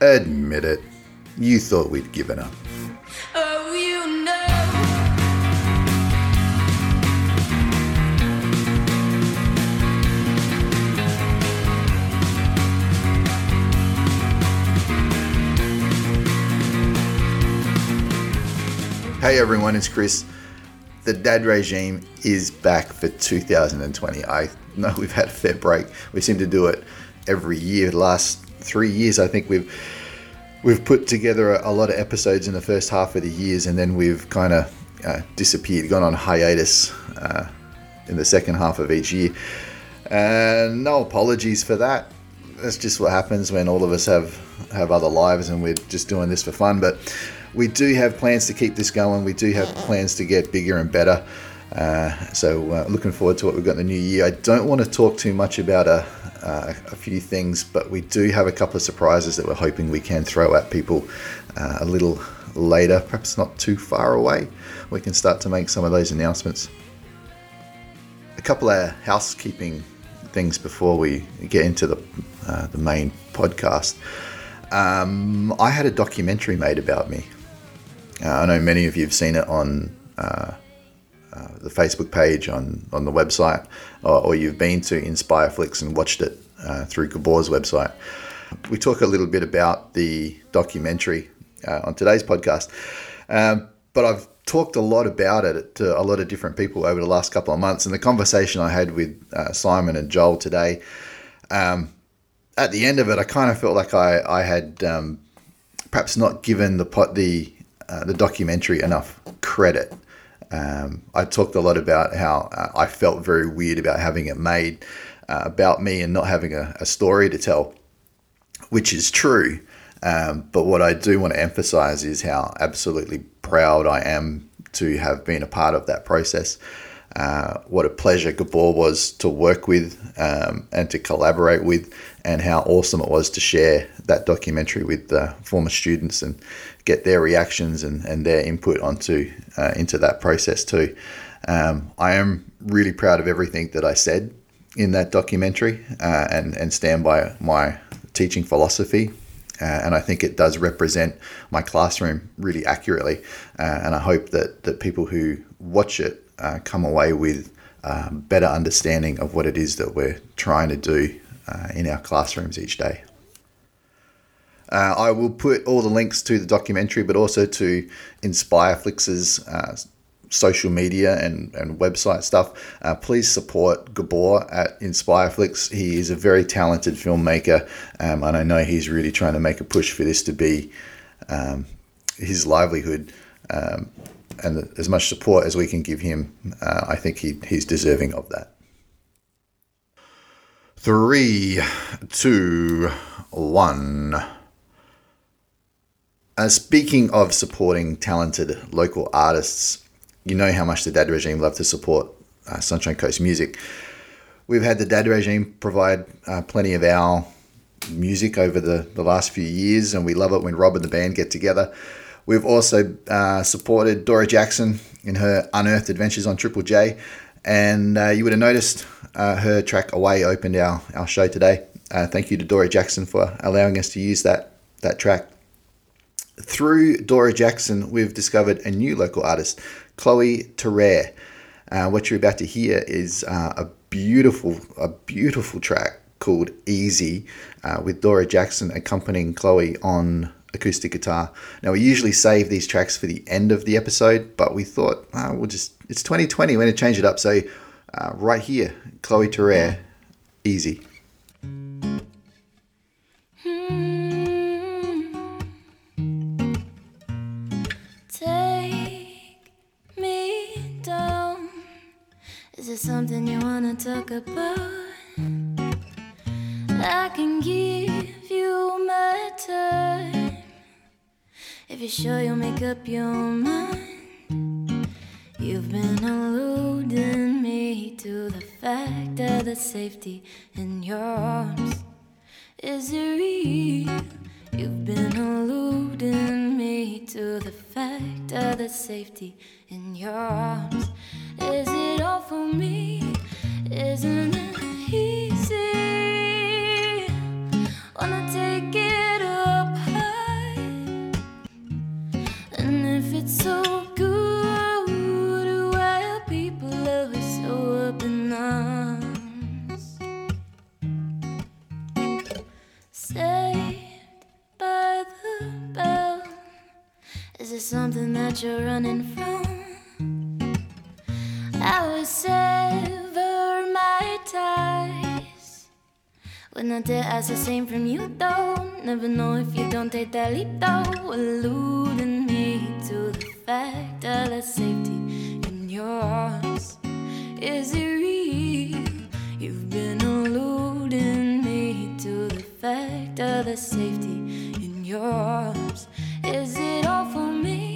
Admit it. You thought we'd given up. Oh, you know. Hey everyone, it's Chris. The dad regime is back for 2020. I know we've had a fair break. We seem to do it every year. The last three years, I think we've we've put together a, a lot of episodes in the first half of the years, and then we've kind of uh, disappeared, gone on hiatus uh, in the second half of each year. And no apologies for that. That's just what happens when all of us have have other lives, and we're just doing this for fun. But we do have plans to keep this going. We do have plans to get bigger and better. Uh, so uh, looking forward to what we've got in the new year. I don't want to talk too much about a, uh, a few things, but we do have a couple of surprises that we're hoping we can throw at people uh, a little later, perhaps not too far away. We can start to make some of those announcements. A couple of housekeeping things before we get into the uh, the main podcast. Um, I had a documentary made about me. Uh, I know many of you have seen it on uh, uh, the Facebook page, on, on the website, or, or you've been to Inspireflix and watched it uh, through Gabor's website. We talk a little bit about the documentary uh, on today's podcast, um, but I've talked a lot about it to a lot of different people over the last couple of months. And the conversation I had with uh, Simon and Joel today, um, at the end of it, I kind of felt like I, I had um, perhaps not given the pot the uh, the documentary enough credit. Um, I talked a lot about how uh, I felt very weird about having it made uh, about me and not having a, a, story to tell, which is true. Um, but what I do want to emphasize is how absolutely proud I am to have been a part of that process. Uh, what a pleasure Gabor was to work with um, and to collaborate with, and how awesome it was to share that documentary with the former students and get their reactions and, and their input onto uh, into that process too. Um, I am really proud of everything that I said in that documentary uh, and and stand by my teaching philosophy. Uh, and I think it does represent my classroom really accurately. Uh, and I hope that, that people who watch it uh, come away with uh, better understanding of what it is that we're trying to do uh, in our classrooms each day. Uh, I will put all the links to the documentary, but also to Inspireflix's uh, social media and, and website stuff. Uh, please support Gabor at Inspireflix. He is a very talented filmmaker, um, and I know he's really trying to make a push for this to be um, his livelihood. Um, and as much support as we can give him, uh, I think he, he's deserving of that. Three, two, one. Uh, speaking of supporting talented local artists, you know how much the Dad Regime love to support uh, Sunshine Coast music. We've had the Dad Regime provide uh, plenty of our music over the, the last few years, and we love it when Rob and the band get together. We've also uh, supported Dorah Jacson in her unearthed adventures on Triple J. And uh, you would have noticed uh, her track Away opened our, our show today. Thank you to Dorah Jacson for allowing us to use that, that track. Through Dorah Jacson, we've discovered a new local artist, Cloe Terare. Uh, what you're about to hear is uh, a beautiful, a beautiful track called Easy, with Dorah Jacson accompanying Cloe on acoustic guitar. Now we usually save these tracks for the end of the episode, but we thought oh, we'll just it's 2020, we're going to change it up. So uh, right here, Cloe Terare, easy. There something you wanna talk about? I can give you my time. If you're sure you'll make up your mind, you've been alluding me to the fact of the safety in your arms. Is real? You've been alluding me to the fact of the safety in your arms. Is it all for me? Isn't it easy? Wanna take it up high? And if it's so good, why are people always so up in arms? Saved by the bell. Is it something that you're running from? I sever my ties. Would not dare ask the same from you, though. Never know if you don't take that leap, though. Alluding me to the fact of the safety in your arms. Is it real? You've been alluding me to the fact of the safety in your arms. Is it all for me?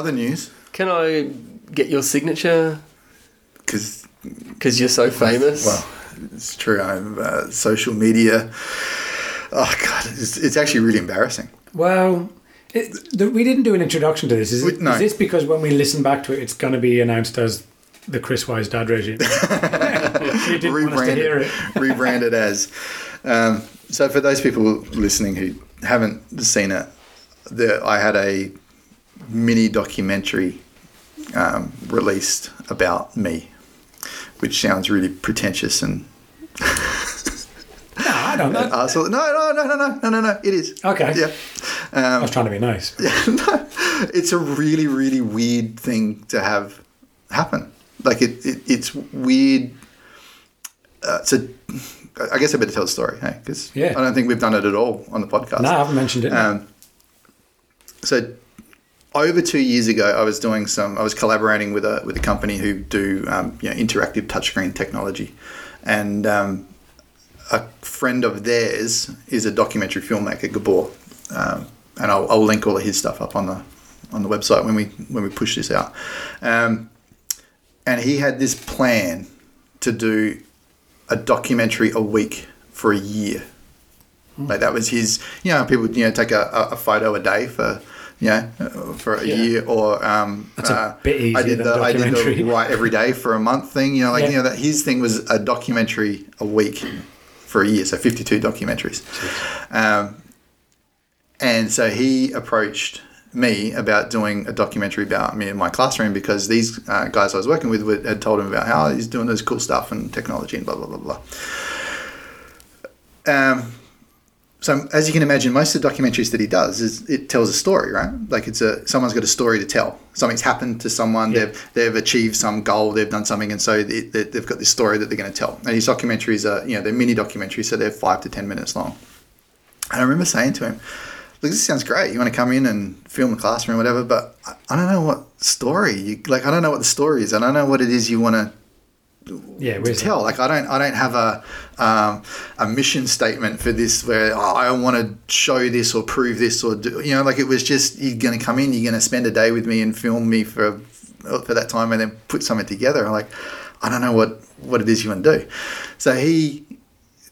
Other news, Can I get your signature? because Because you're so famous. well, it's true. I'm uh, social media. Oh god, it's, it's actually really embarrassing. Well, it, the, we didn't do an introduction to this. Is, We- it, no. is this because when we listen back to it, it's going to be announced as the Chris Wise dad regime? you didn't want us to hear rebranded, it. rebranded as. Um, so for those people listening who haven't seen it, the, I had a mini documentary um, released about me, which sounds really pretentious and No, I don't know. No, no, no, no, no, no, no, no. It is. Okay. Yeah. I was trying to be nice. no, it's a really, really weird thing to have happen. Like it, it it's weird. Uh, so, I guess I better tell the story, hey? Because Yeah. I don't think we've done it at all on the podcast. No, I haven't mentioned it. Um, so, over two years ago, I was doing some. I was collaborating with a with a company who do um, you know interactive touchscreen technology, and um, a friend of theirs is a documentary filmmaker, Gabor, um, and I'll, I'll link all of his stuff up on the on the website when we when we push this out. Um, and he had this plan to do a documentary a week for a year. Like that was his. You know, people you know take a, a photo a day for. Uh, for a Yeah. year, or um, That's a uh, bit I did the I did the write every day for a month thing. You know, like Yeah. you know that his thing was a documentary a week for a year, so fifty two documentaries. Um, and so he approached me about doing a documentary about me in my classroom because these uh, guys I was working with would- had told him about how he's doing this cool stuff and technology and blah blah blah blah. Um, so as you can imagine, most of the documentaries that he does is it tells a story, right? Like it's a someone's got a story to tell. Something's happened to someone. Yeah. They've they've achieved some goal. They've done something, and so they, they, they've got this story that they're going to tell. And his documentaries are you know they're mini documentaries, so they're five to ten minutes long. And I remember saying to him, "Look, this sounds great. You want to come in and film the classroom, or whatever, but I, I don't know what story. You, like, I don't know what the story is. I don't know what it is you want to Yeah, to tell. Like I don't I don't have a um, a mission statement for this where oh, I want to show this or prove this or do, you know like it was just you're going to come in, you're going to spend a day with me and film me for for that time and then put something together. I'm like I don't know what what it is you want to do. So he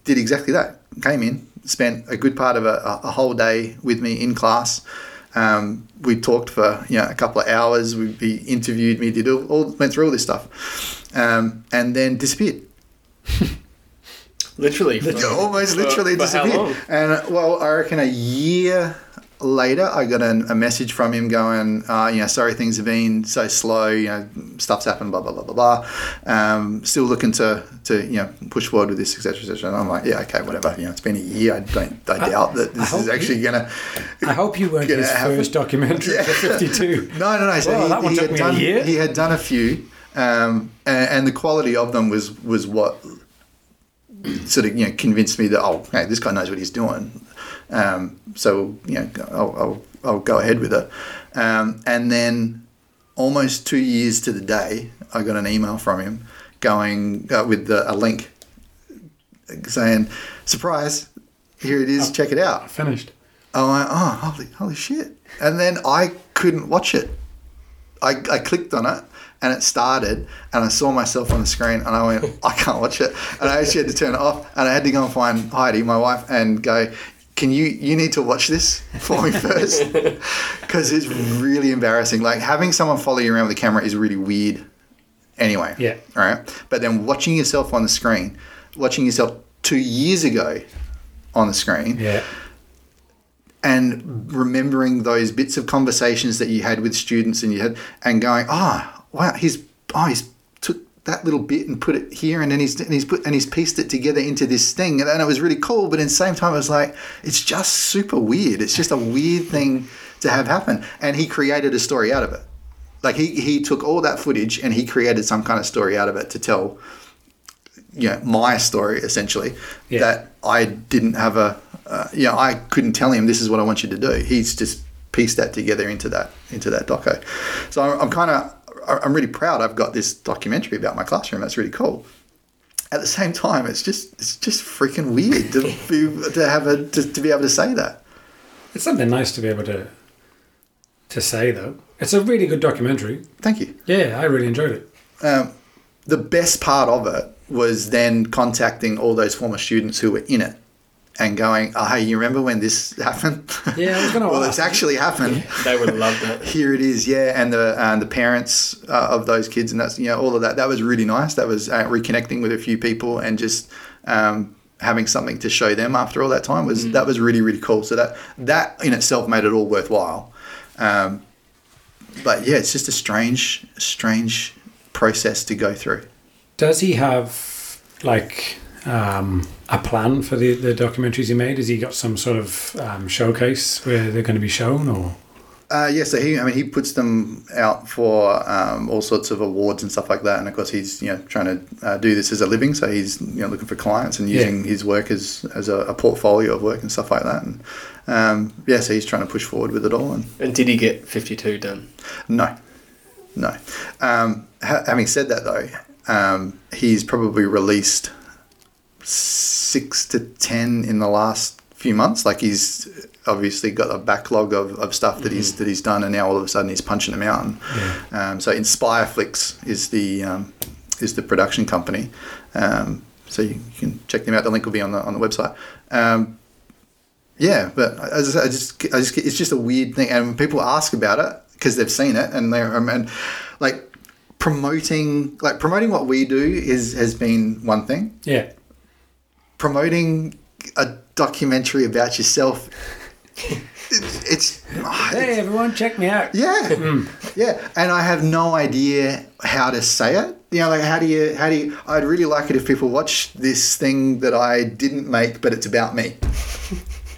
did exactly that. Came in, spent a good part of a, a whole day with me in class. Um, we talked for you know a couple of hours. We, he interviewed me, did all, all went through all this stuff, um, and then disappeared. Literally. for- Almost literally for disappeared. And uh, well, I reckon a year later, I got an, a message from him going, uh, you know, sorry, things have been so slow. You know, stuff's happened. Blah blah blah blah blah. Um, still looking to to you know push forward with this, etc. etc. And I'm like, yeah, okay, whatever. You know, it's been a year. I don't I doubt that this is actually gonna. I hope you weren't Gonna his happen. first documentary for 52. No, no, no. So Well, he, that one he took had me a done year. he had done a few, um, and, and the quality of them was was what sort of you know convinced me that oh hey this guy knows what he's doing, um, so you know I'll, I'll I'll go ahead with it, um, and then almost two years to the day I got an email from him going uh, with the, a link saying surprise here it is check it out Finished. I'm like, oh, holy, holy shit. And then I couldn't watch it. I, I clicked on it and it started and I saw myself on the screen and I went, I can't watch it. And I actually had to turn it off and I had to go and find Heidi, my wife, and go, can you, you need to watch this for me first? Because it's really embarrassing. Like having someone follow you around with a camera is really weird anyway. Yeah. All right. But then watching yourself on the screen, watching yourself two years ago on the screen, Yeah. and remembering those bits of conversations that you had with students and you had and going oh wow he's oh he's that little bit and put it here and then he's and he's put and he's pieced it together into this thing and, and it was really cool but at the same time it was like it's just super weird it's just a weird thing to have happen and he created a story out of it like he, he took all that footage and he created some kind of story out of it to tell you know my story essentially Yeah. that I didn't have a uh, you know I couldn't tell him this is what I want you to do. He's just pieced that together into that into that doco. So I'm, I'm kind of I'm really proud. I've got this documentary about my classroom. That's really cool. At the same time, it's just it's just freaking weird to be, to have a to, to be able to say that. It's something nice to be able to to say though. It's a really good documentary. Thank you. Yeah, I really enjoyed it. Um, the best part of it was then contacting all those former students who were in it and going, oh, hey, you remember when this happened? Yeah, I was gonna well, ask. it's actually happened. They would love that. Here it is, yeah, and the and the parents uh, of those kids, and that's you know all of that. That was really nice. That was uh, reconnecting with a few people and just um, having something to show them after all that time was that was really really cool. So that that in itself made it all worthwhile. Um, but yeah, it's just a strange strange process to go through. Does he have like um, a plan for the, the documentaries he made? Has he got some sort of um, showcase where they're going to be shown, or Uh, yeah, so he, I mean, he puts them out for um, all sorts of awards and stuff like that, and of course, he's you know trying to uh, do this as a living, so he's you know looking for clients and Yeah. using his work as as a, a portfolio of work and stuff like that, and um, yeah, so he's trying to push forward with it all, and And did he get 52 done? no, no. Um, ha- having said that, though, um, he's probably released six to ten in the last few months. Like he's obviously got a backlog of, of stuff that he's that he's done, and now all of a sudden he's punching them out. And, um, so Inspireflix is the um, is the production company. Um, so you, can check them out. The link will be on the on the website. Um, yeah, but as I, I just, I just, it's just a weird thing, and when people ask about it because they've seen it, and they're, um, and like promoting, like promoting what we do is has been one thing. yeah, Promoting a documentary about yourself, it's, ah, it's hey everyone, check me out. yeah, hmm. yeah, and I have no idea how to say it. You know, like how do you, how do you? I'd really like it if people watch this thing that I didn't make, but it's about me.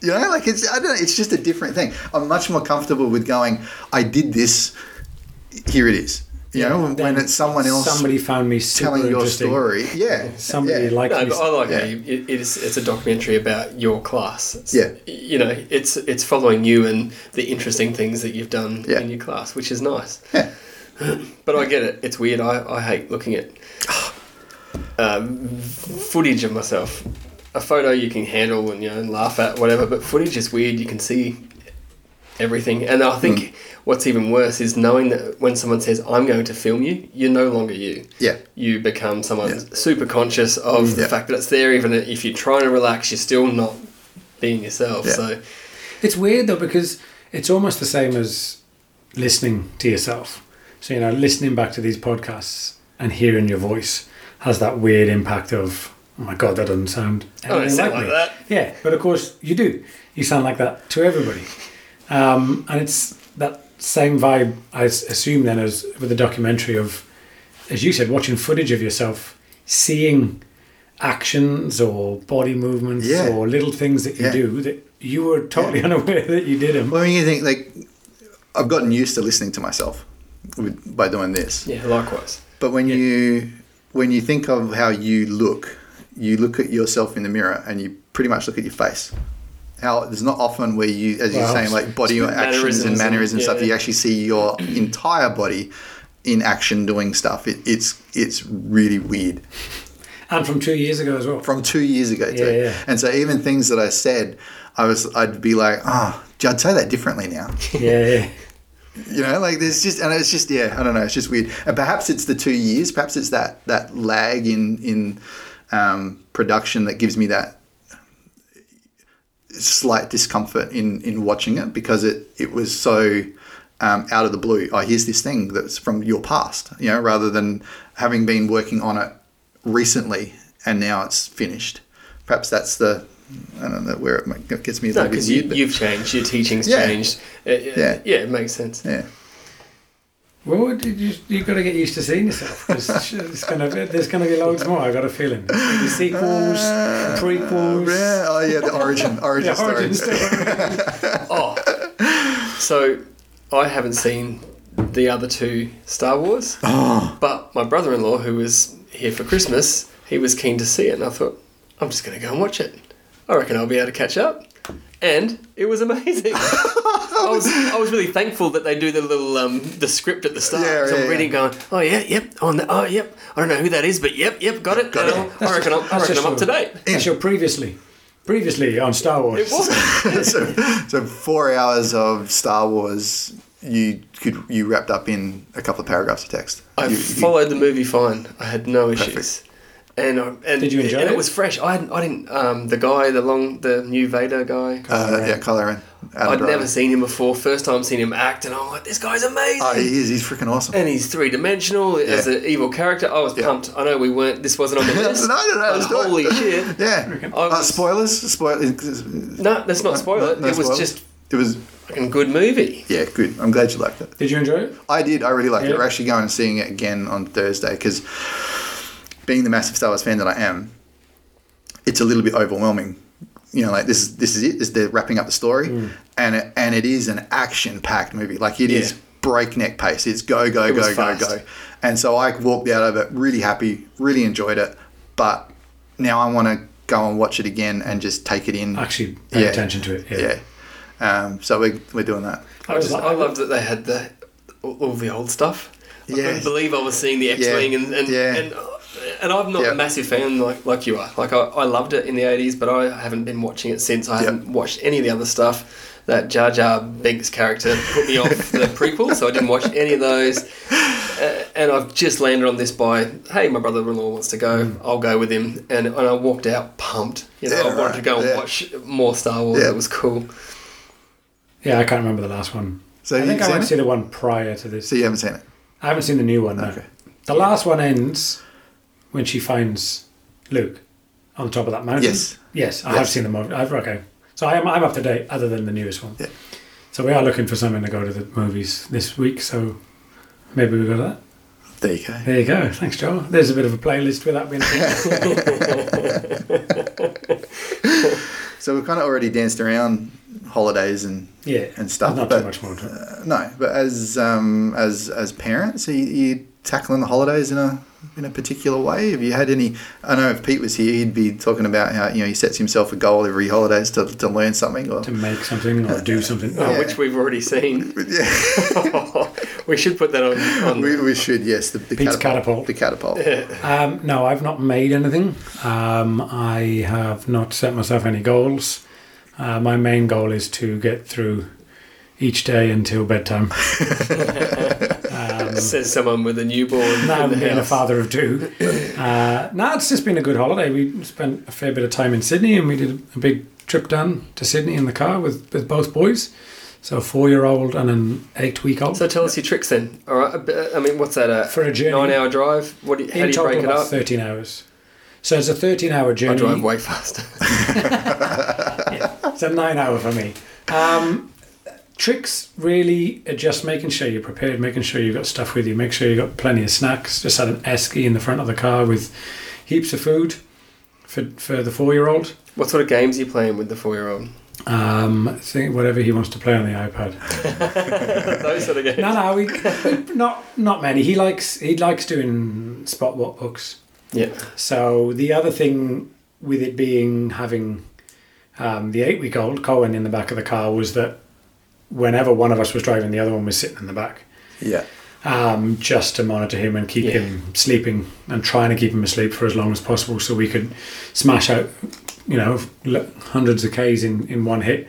You know, like it's I don't know, it's just a different thing. I'm much more comfortable with going. I did this. Here it is. You know, when it's someone else somebody found me super telling your story. Yeah, Somebody yeah. liked No, me. I like Yeah. how it, it's it's a documentary about your class. It's, Yeah. you know, it's it's following you and the interesting things that you've done Yeah. in your class, which is nice. Yeah. But I get it. It's weird. I, I hate looking at um, footage of myself. A photo you can handle and you know laugh at whatever, but footage is weird. You can see everything, and I think Mm. what's even worse is knowing that when someone says I'm going to film you, you're no longer you. Yeah. You become someone Yeah. super conscious of the Yeah. fact that it's there. Even if you're trying to relax, you're still not being yourself. Yeah. So It's weird though because it's almost the same as listening to yourself. So you know, listening back to these podcasts and hearing your voice has that weird impact of oh my god, that doesn't sound Oh, it anything sound like like me. that. Yeah, but of course you do. You sound like that to everybody, um, and it's that same vibe. I assume then as with the documentary of, as you said, watching footage of yourself, seeing actions or body movements Yeah. or little things that you Yeah. do that you were totally unaware that you did them. Well, I mean, you think like I've gotten used to listening to myself with, by doing this. yeah, likewise. But when you when you think of how you look, you look at yourself in the mirror and you pretty much look at your face. How there's not often where you, as you're Wow. saying, like body actions and Mannerisms and and- stuff. yeah. You actually see your entire body in action doing stuff. It, it's it's really weird And from two years ago as well. from two years ago too. Yeah, yeah. And so even things that I said, I was I'd be like, oh, I'd say that differently now. yeah, yeah. You know, like there's just, and it's just, yeah, I don't know, it's just weird. And perhaps it's the two years, perhaps it's that that lag in in um, production that gives me that slight discomfort in in watching it because it it was so um, out of the blue. Oh, here's this thing that's from your past, you know, rather than having been working on it recently and now it's finished. Perhaps that's the I don't know where it gets me No, because you, you've changed. Your teaching's Yeah. changed. Yeah. Yeah. yeah, it makes sense. yeah. Well, did you've got to get used to seeing yourself. 'cause it's gonna be, there's gonna be loads more. I've got a feeling. The sequels, the prequels, Yeah, oh yeah, the origin, origin the story. origin story. Oh, so I haven't seen the other two Star Wars, Oh, but my brother-in-law, who was here for Christmas, he was keen to see it, and I thought, I'm just going to go and watch it. I reckon I'll be able to catch up. And it was amazing. I was I was really thankful that they do the little um, the script at the start. Yeah, so yeah, I'm reading, going, oh yeah, yep, on the, oh yep. I don't know who that is, but yep, yep, got it. Got it. And I reckon I'm, I That's reckon just I'm up to your- date. That's your previously, previously on Star Wars. It was. so, so four hours of Star Wars, you could you wrapped up in a couple of paragraphs of text. I You- you- followed the movie fine. I had no issues. And, I, and Did you enjoy and it? it? was fresh. I hadn't. I didn't. Um, the guy, the long, the new Vader guy. uh, yeah, Kylo Ren. Adam I'd Driver. never seen him before. First time seeing him act, and I'm like, this guy's amazing. Oh, he is. He's freaking awesome. and he's three dimensional as an evil character. I was pumped. I know we weren't. This wasn't on the list. no, no. but let's do it. holy shit! Yeah. I Uh, spoilers. Spoilers. No, let's not spoiler. it. No it was spoilers? just It was. a good movie. Yeah, good. I'm glad you liked it. Did you enjoy it? I did. I really liked it. We're actually going and seeing it again on Thursday because, being the massive Star Wars fan that I am, it's a little bit overwhelming. You know, like this is this is it. This, they're wrapping up the story, Mm. and it, and it is an action packed movie. Like it is Yeah. breakneck pace. It's go go it go go fast. go. And so I walked out of it really happy, really enjoyed it. But now I want to go and watch it again and just take it in. Actually, pay Yeah. attention to it. Yeah. yeah. Um, so we're, we're doing that. I just I loved that they had the all, all the old stuff. I Yeah. couldn't believe I was seeing the X Wing and and, Yeah. and and I'm not Yeah. a massive fan like like you are. Like I, I loved it in the eighties, but I haven't been watching it since. I Yeah. haven't watched any of the other stuff. That Jar Jar Binks character put me off the prequel, so I didn't watch any of those. Uh, and I've just landed on this by, hey, my brother-in-law wants to go, I'll go with him, and, and I walked out pumped. You know, Mm. Yeah, I wanted right. to go and Yeah. watch more Star Wars. Yeah. It was cool. Yeah, I can't remember the last one. So I you think I seen went it? to see the one prior to this. So you haven't seen it? I haven't seen the new one. No. Okay. The last one ends when she finds Luke on top of that mountain. Yes. Yes, I Yes. have seen the movie. I've, okay. So I'm, I'm up to date, other than the newest one. Yeah. So we are looking for something to go to the movies this week. So maybe we go to that. There you go. There you go. Thanks, Joe. There's a bit of a playlist without being. So we've kind of already danced around holidays and yeah, and stuff. Not but, too much more. To uh, no, but as um, as as parents, are you, you tackling the holidays in a in a particular way? Have you had any? I know if Pete was here, he'd be talking about how you know he sets himself a goal every holidays to, to learn something. Or to make something or do something. Oh, Oh, which we've already seen. yeah, We should put that on. on We, we should, yes. The, the Pete's catapult. catapult. The catapult. Um, no, I've not made anything. Um, I have not set myself any goals. Uh, my main goal is to get through each day until bedtime. says someone with a newborn. Now being a father of two. Uh, no, it's just been a good holiday. We spent a fair bit of time in Sydney and we did a big trip down to Sydney in the car with, with both boys. So a four year old and an eight week old. So tell us your tricks then. All right. I mean, what's that? A For a journey. nine-hour drive. What? Do you, how do you break it up? 13 hours. So it's a 13 hour journey. I drive way faster. It's a nine hour for me. Um, tricks really are just making sure you're prepared, making sure you've got stuff with you, make sure you've got plenty of snacks. Just had an esky in the front of the car with heaps of food for, for the four year old. what sort of games are you playing with the four-year-old? Um, think whatever he wants to play on the iPad. Those sort of games. No, no, we, not not many. He likes he likes doing spot what books. Yeah. So the other thing with it being having um, the eight week old Cohen in the back of the car was that whenever one of us was driving, the other one was sitting in the back, Yeah. um, just to monitor him and keep Yeah. him sleeping and trying to keep him asleep for as long as possible, so we could smash out, you know, hundreds of k's in in one hit,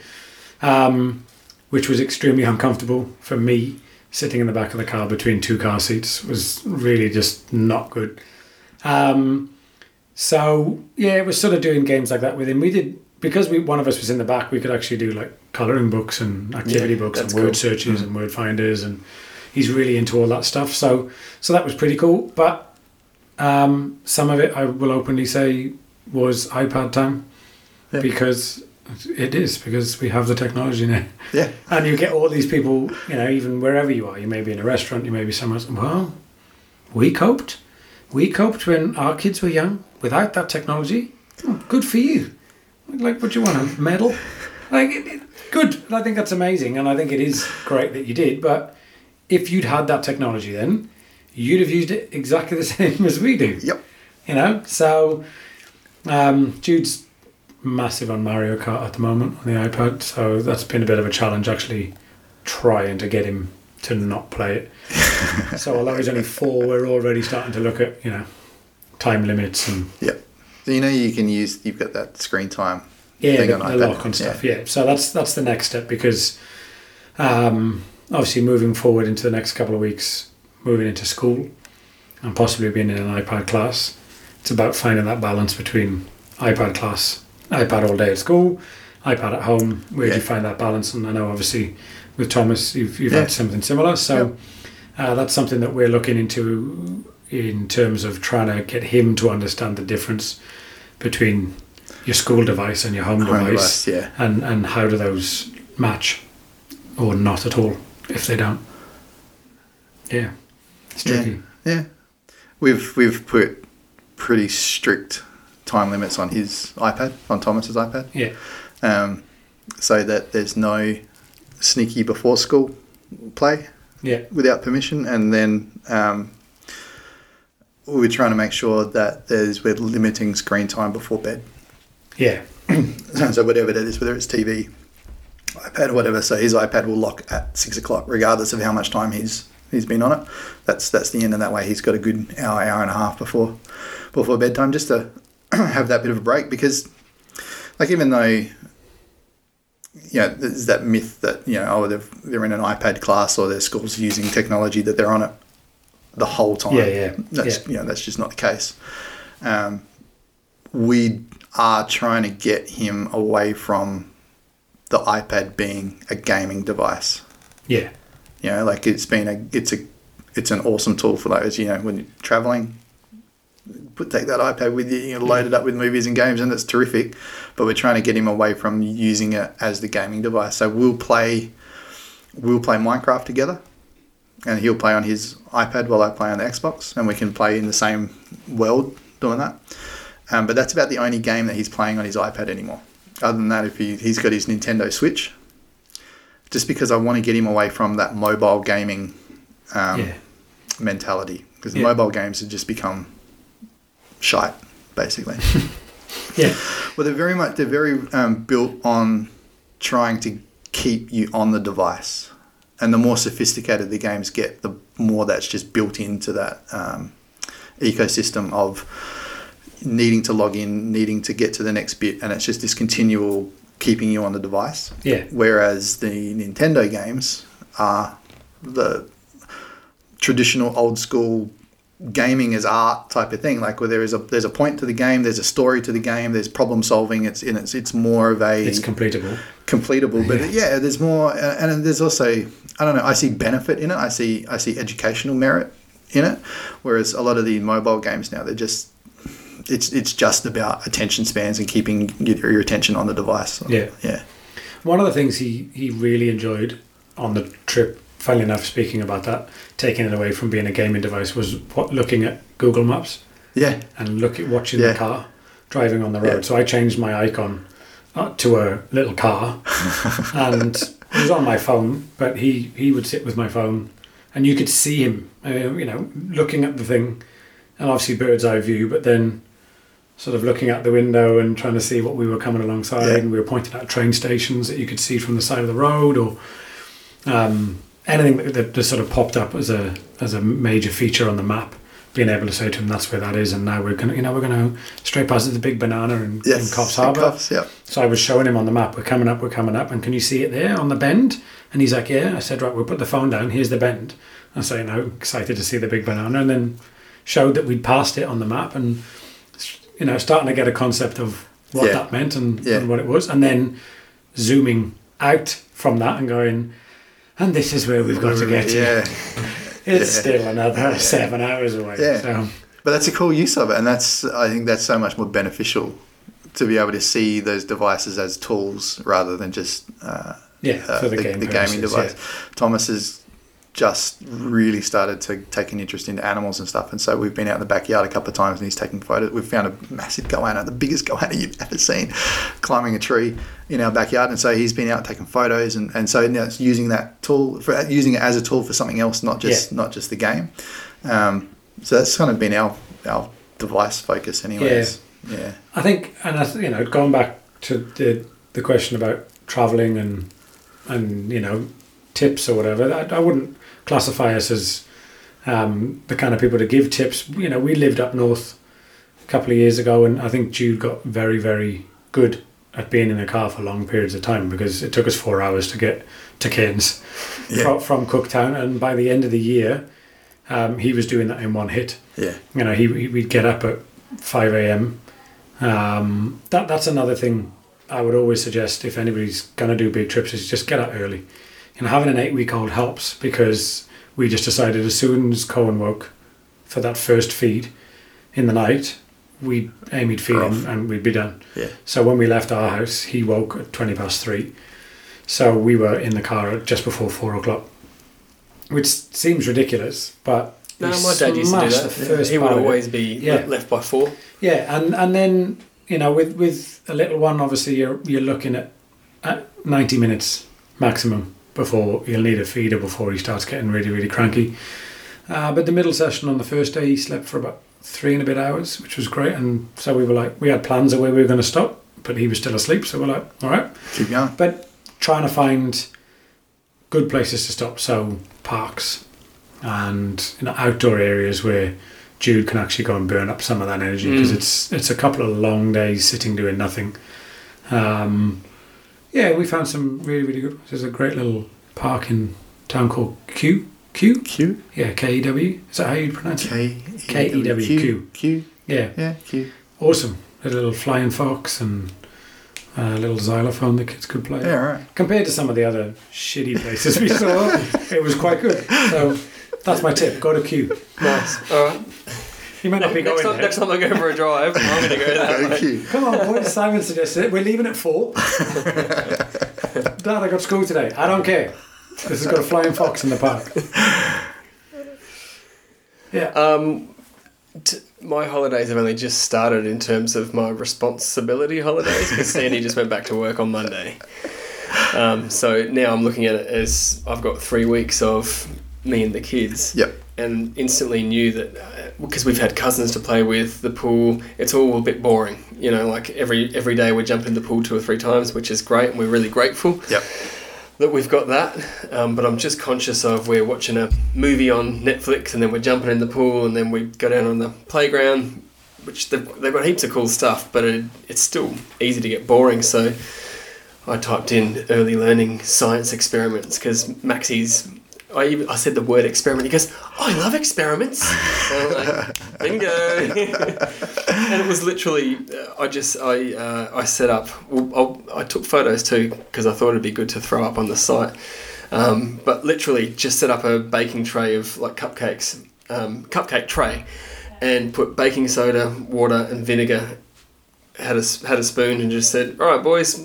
um, which was extremely uncomfortable for me. Sitting in the back of the car between two car seats was really just not good. Um, so yeah, it was sort of doing games like that with him. We did because we one of us was in the back. We could actually do like coloring books and activity Yeah, books and word cool. searches and word finders, and he's really into all that stuff. So so that was pretty cool. But um, some of it, I will openly say, was iPad time Yeah. because it is because we have the technology now. Yeah. And you get all these people, you know, even wherever you are. You may be in a restaurant, you may be somewhere else. Well, we coped. We coped when our kids were young without that technology. Good for you. Like, what do you want, a medal? Like, it, it- good. I think that's amazing. And I think it is great that you did. But if you'd had that technology then, you'd have used it exactly the same as we do. Yep. You know? So, um, Jude's massive on Mario Kart at the moment on the iPad, so that's been a bit of a challenge actually trying to get him to not play it. so although he's only four, we're already starting to look at you know time limits and Yep. So you know you can use you've got that screen time yeah, thing the, on the lock and stuff. Yeah. so that's that's the next step because um, obviously moving forward into the next couple of weeks, moving into school and possibly being in an iPad class, it's about finding that balance between iPad class, iPad all day at school, iPad at home. Where do you find that balance? And I know obviously with Thomas, you've you've Yeah. had something similar, so uh, that's something that we're looking into in terms of trying to get him to understand the difference between your school device and your home, Home device, device, yeah. and and how do those match or not at all if they don't. Yeah, it's Yeah. Yeah. We've we've put pretty strict time limits on his iPad, on Thomas's iPad. Yeah, Um, so that there's no sneaky before school play yeah, without permission, and then um, we're trying to make sure that there's we're limiting screen time before bed. yeah, so whatever that is, whether it's TV, iPad, whatever. So his iPad will lock at six o'clock, regardless of how much time he's he's been on it. That's that's the end, and that way he's got a good hour, hour and a half before before bedtime, just to have that bit of a break. Because, like, even though you know, there's that myth that you know, oh, they're they're in an iPad class or their school's using technology that they're on it the whole time. Yeah, yeah, That's yeah. you know, that's just not the case. Um, we are trying to get him away from the iPad being a gaming device. yeah, You know, like it's been a it's a it's an awesome tool for those. You know, when you're traveling, put take that iPad with you, you know, load it up with movies and games, and it's terrific. But we're trying to get him away from using it as the gaming device. So we'll play we'll play Minecraft together, and he'll play on his iPad while I play on the Xbox, and we can play in the same world doing that. Um, but that's about the only game that he's playing on his iPad anymore. Other than that, if he, he's got his Nintendo Switch, just because I want to get him away from that mobile gaming um, yeah, mentality, because Yeah. mobile games have just become shite, basically. yeah, well, they're very much they're very um, built on trying to keep you on the device and the more sophisticated the games get, the more that's just built into that um, ecosystem of needing to log in, needing to get to the next bit, and it's just this continual keeping you on the device. Yeah. Whereas the Nintendo games are the traditional old school gaming as art type of thing. Like where there is a there's a point to the game there's a story to the game there's problem solving it's in it's it's more of a It's completable. completable but yeah there's more and and there's also i don't know i see benefit in it. I see i see educational merit in it whereas a lot of the mobile games now they're just it's it's just about attention spans and keeping your, your attention on the device. Yeah. yeah. One of the things he, he really enjoyed on the trip, funnily enough, speaking about that, taking it away from being a gaming device, was what, looking at Google Maps yeah and look at watching Yeah. the car driving on the road. Yeah. So I changed my icon uh, to a little car, and it was on my phone. But he he would sit with my phone, and you could see him, uh, you know, looking at the thing, and obviously bird's eye view, but then sort of looking out the window and trying to see what we were coming alongside. Yeah. And we were pointing out train stations that you could see from the side of the road, or um, anything that, just sort of popped up as a as a major feature on the map. Being able to say to him, "That's where that is," and now we're gonna, you know, we're gonna straight past the big banana in, yes in Coffs Harbour. Coffs, yeah So I was showing him on the map, we're coming up, we're coming up, and can you see it there on the bend? And he's like, yeah. I said, right, we'll put the phone down, here's the bend. I say, you know, excited to see the big banana, and then showed that we'd passed it on the map, and you know, starting to get a concept of what Yeah. that meant and, Yeah. and what it was, and then zooming out from that and going, and this is where we've got to get to. yeah It's Yeah. still another seven hours away. Yeah. So, But that's a cool use of it, and that's I think that's so much more beneficial to be able to see those devices as tools rather than just uh, yeah, uh, for the, the, game the gaming device. yeah. Thomas has just really started to take an interest in animals and stuff, and so we've been out in the backyard a couple of times, and he's taking photos. We've found a massive goanna, the biggest goanna you've ever seen, climbing a tree in our backyard, and so he's been out taking photos, and, and so now it's using that tool for using it as a tool for something else, not just Yeah. not just the game. Um, so that's kind of been our our device focus, anyways. Yeah. I think, and I, you know, going back to the the question about traveling and and you know tips or whatever, I, I wouldn't classify us as um, the kind of people to give tips. You know, we lived up north a couple of years ago, and I think Jude got very very good at being in a car for long periods of time because it took us four hours to get to Cairns Yeah. from, from Cooktown, and by the end of the year, um, he was doing that in one hit Yeah. you know, he, we'd get up at five a.m. Um, that that's another thing I would always suggest if anybody's gonna do big trips is just get up early. You know, having an eight-week-old helps because we just decided as soon as Cohen woke for that first feed in the night, we Amy'd feed him and we'd be done. Yeah. So when we left our house, he woke at twenty past three. So we were in the car at just before four o'clock, which seems ridiculous, but No, my dad used to do that. the first he would part of it. always be Yeah. left by four. Yeah, and and then you know with with a little one, obviously you're you're looking at, at ninety minutes maximum before he'll need a feeder before he starts getting really really cranky. Uh, but the middle session on the first day, he slept for about three and a bit hours, which was great. And so we were like, we had plans of where we were going to stop, but he was still asleep. So we're like, all right, Keep going. but trying to find good places to stop, so parks and you know outdoor areas where Jude can actually go and burn up some of that energy because Mm. it's it's a couple of long days sitting doing nothing. Um, yeah, we found some really really good. There's a great little park in town called Q Q. Q. Yeah, K E W. Is that how you pronounce it? K. K-E-W, Q. Q. Yeah, Yeah. Q. awesome. A little flying fox and a little xylophone the kids could play. Yeah. All right. compared to some of the other shitty places we saw, it was quite good. So that's my tip. Go to Q. Nice. All right. You might not be Next going time, next time I go for a drive, I'm going to go that Go way. Q. Come on, boys. Simon suggested it. We're leaving at four. Dad, I got school today. I don't care. This has got a flying fox in the park. Yeah. Um, t- my holidays have only just started in terms of my responsibility holidays because Sandy just went back to work on Monday. Um, so now I'm looking at it as I've got three weeks of me and the kids. Yep. And instantly knew that because we've had cousins to play with, the pool, it's all a bit boring. You know, like every every day we jump in the pool two or three times, which is great, and we're really grateful. Yep. that we've got that, um, but I'm just conscious of we're watching a movie on Netflix and then we're jumping in the pool and then we go down on the playground, which they've, they've got heaps of cool stuff, but it, it's still easy to get boring. So I typed in early learning science experiments because Maxie's. I, even, I said the word experiment. He goes, oh, I love experiments. Like, Bingo. and it was literally, uh, I just, I, uh, I set up, well, I took photos too because I thought it'd be good to throw up on the site. Um, but literally just set up a baking tray of like cupcakes, um, cupcake tray, and put baking soda, water, and vinegar. Had a, had a spoon and just said, all right, boys,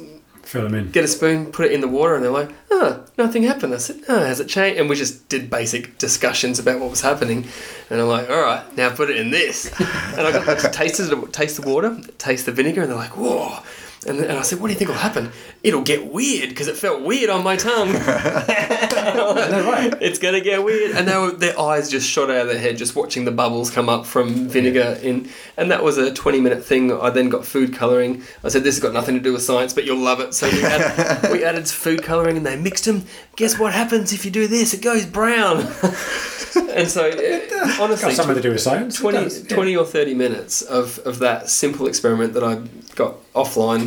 Fill them in. get a spoon, put it in the water, and they're like, oh, nothing happened. I said, oh, has it changed? And we just did basic discussions about what was happening. And I'm like, all right, now put it in this. And I got them to taste it, taste the water, taste the vinegar, and they're like, whoa. And, and I said, what do you think will happen? It'll get weird because it felt weird on my tongue. right. It's gonna get weird, and they were, their eyes just shot out of their head just watching the bubbles come up from vinegar in, and that was a twenty-minute thing. I then got food coloring. I said this has got nothing to do with science, but you'll love it. So we, add, we added food coloring, and they mixed them. Guess what happens if you do this? It goes brown. and so, uh, honestly, Got something to do with science. It 20, yeah. 20 or 30 minutes of, of that simple experiment that I got offline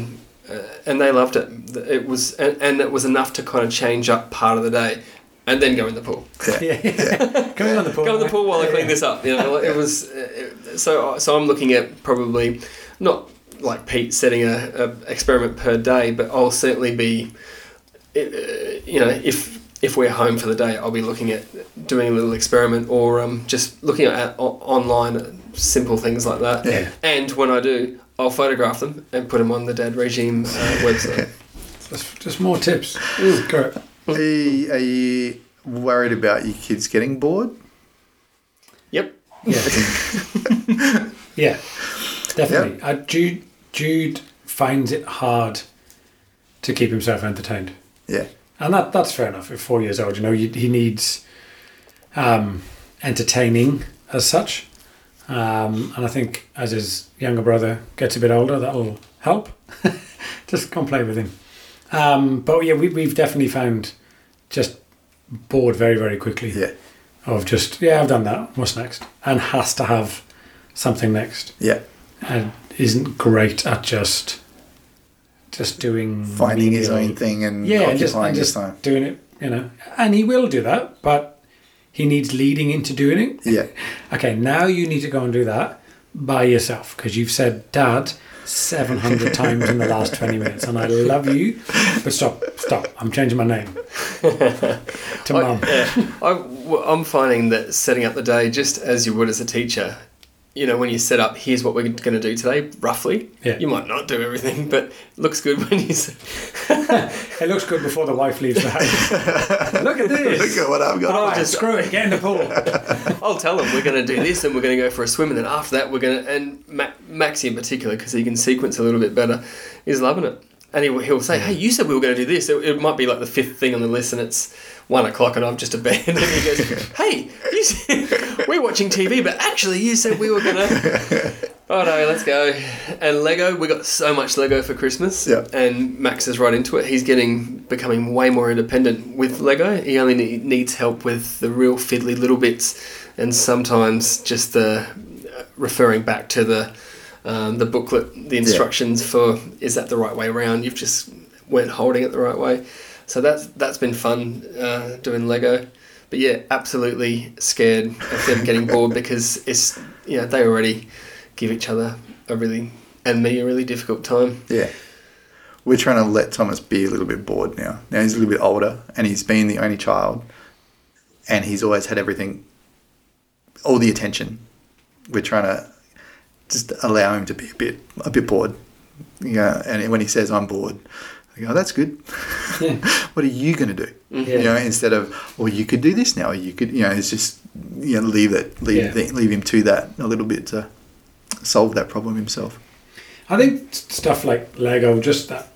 uh, and they loved it it was and, and it was enough to kind of change up part of the day and then go in the pool Yeah, yeah. Coming on the pool. go in the pool while I clean this up you know it was uh, it, so so I'm looking at probably not like Pete setting a, a experiment per day but I'll certainly be uh, you know if if we're home for the day I'll be looking at doing a little experiment or um, just looking at o- online simple things like that Yeah. and when I do I'll photograph them and put them on the Dad Regime uh, website Just, just more tips. Great. Are you, are you worried about your kids getting bored? yep Yeah. yeah, definitely. Uh, Jude Jude finds it hard to keep himself entertained, Yeah. and that that's fair enough. At four years old, you know, he, he needs um, entertaining as such, um, and I think as his younger brother gets a bit older, that'll help. just come play with him. Um, but yeah, we, we've definitely found just bored very very quickly Yeah. of just yeah I've done that what's next and has to have something next Yeah. and isn't great at just just doing Finding his own thing and yeah and occupying just, and just time. doing it you know and he will do that but he needs leading into doing it Yeah. okay now you need to go and do that by yourself because you've said dad 700 times in the last 20 minutes and I love you but stop stop I'm changing my name to mum I, I'm finding that setting up the day just as you would as a teacher. You know, when you set up, here's what we're going to do today, roughly. Yeah. You might not do everything, but it looks good when you. Say, it looks good before the wife leaves the house look at this Look at what I've got. All right, just- screw it. Get in the pool. I'll tell them we're going to do this, and we're going to go for a swim, and then after that we're going to. And Ma- Maxie in particular, because he can sequence a little bit better, is loving it. And he, will- he'll say, "Hey, you said we were going to do this. It, it might be like the fifth thing on the list, and it's one o'clock, and I'm just abandoned." And he goes, "Hey, you said, we're watching TV, but actually you said we were going to." Oh no, let's go. And Lego, we got so much Lego for Christmas. Yeah. And Max is right into it. He's getting becoming way more independent with Lego. He only ne- needs help with the real fiddly little bits, and sometimes just the uh, referring back to the um, the booklet, the instructions for is that the right way around? You've just weren't holding it the right way. So that's that's been fun uh, doing Lego. But yeah, absolutely scared of them getting bored because it's you know they already give each other a really and me a really difficult time. Yeah. We're trying to let Thomas be a little bit bored now. Now he's a little bit older and he's been the only child and he's always had everything, all the attention. We're trying to just allow him to be a bit, a bit bored. Know, and when he says, I'm bored, I go, that's good. Yeah. what are you going to do? Yeah. You know, instead of, well, you could do this now, or you could, you know, it's just, you know, leave it, leave, Yeah. the, leave him to that a little bit to solve that problem himself. I think stuff like Lego, just that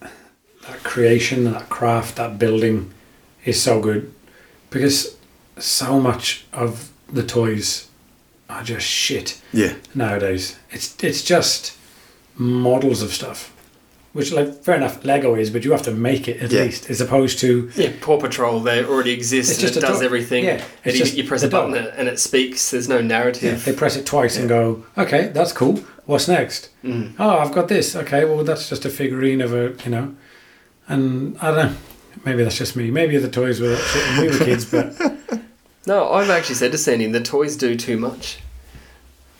that creation, that craft, that building is so good because so much of the toys are just shit Yeah. nowadays. It's it's just models of stuff which like fair enough, Lego is, but you have to make it at Yeah. least, as opposed to Yeah, Paw Patrol, they already exist It's and it does dog. everything. Yeah, and it's you, just you press a button dog. and it speaks. There's no narrative. they press it twice and go, okay, that's cool. What's next? Mm. Oh, I've got this. Okay, well that's just a figurine of a you know, and I don't know. Maybe that's just me. Maybe the toys were when we were kids, but No, I've actually said to Sandy, the toys do too much.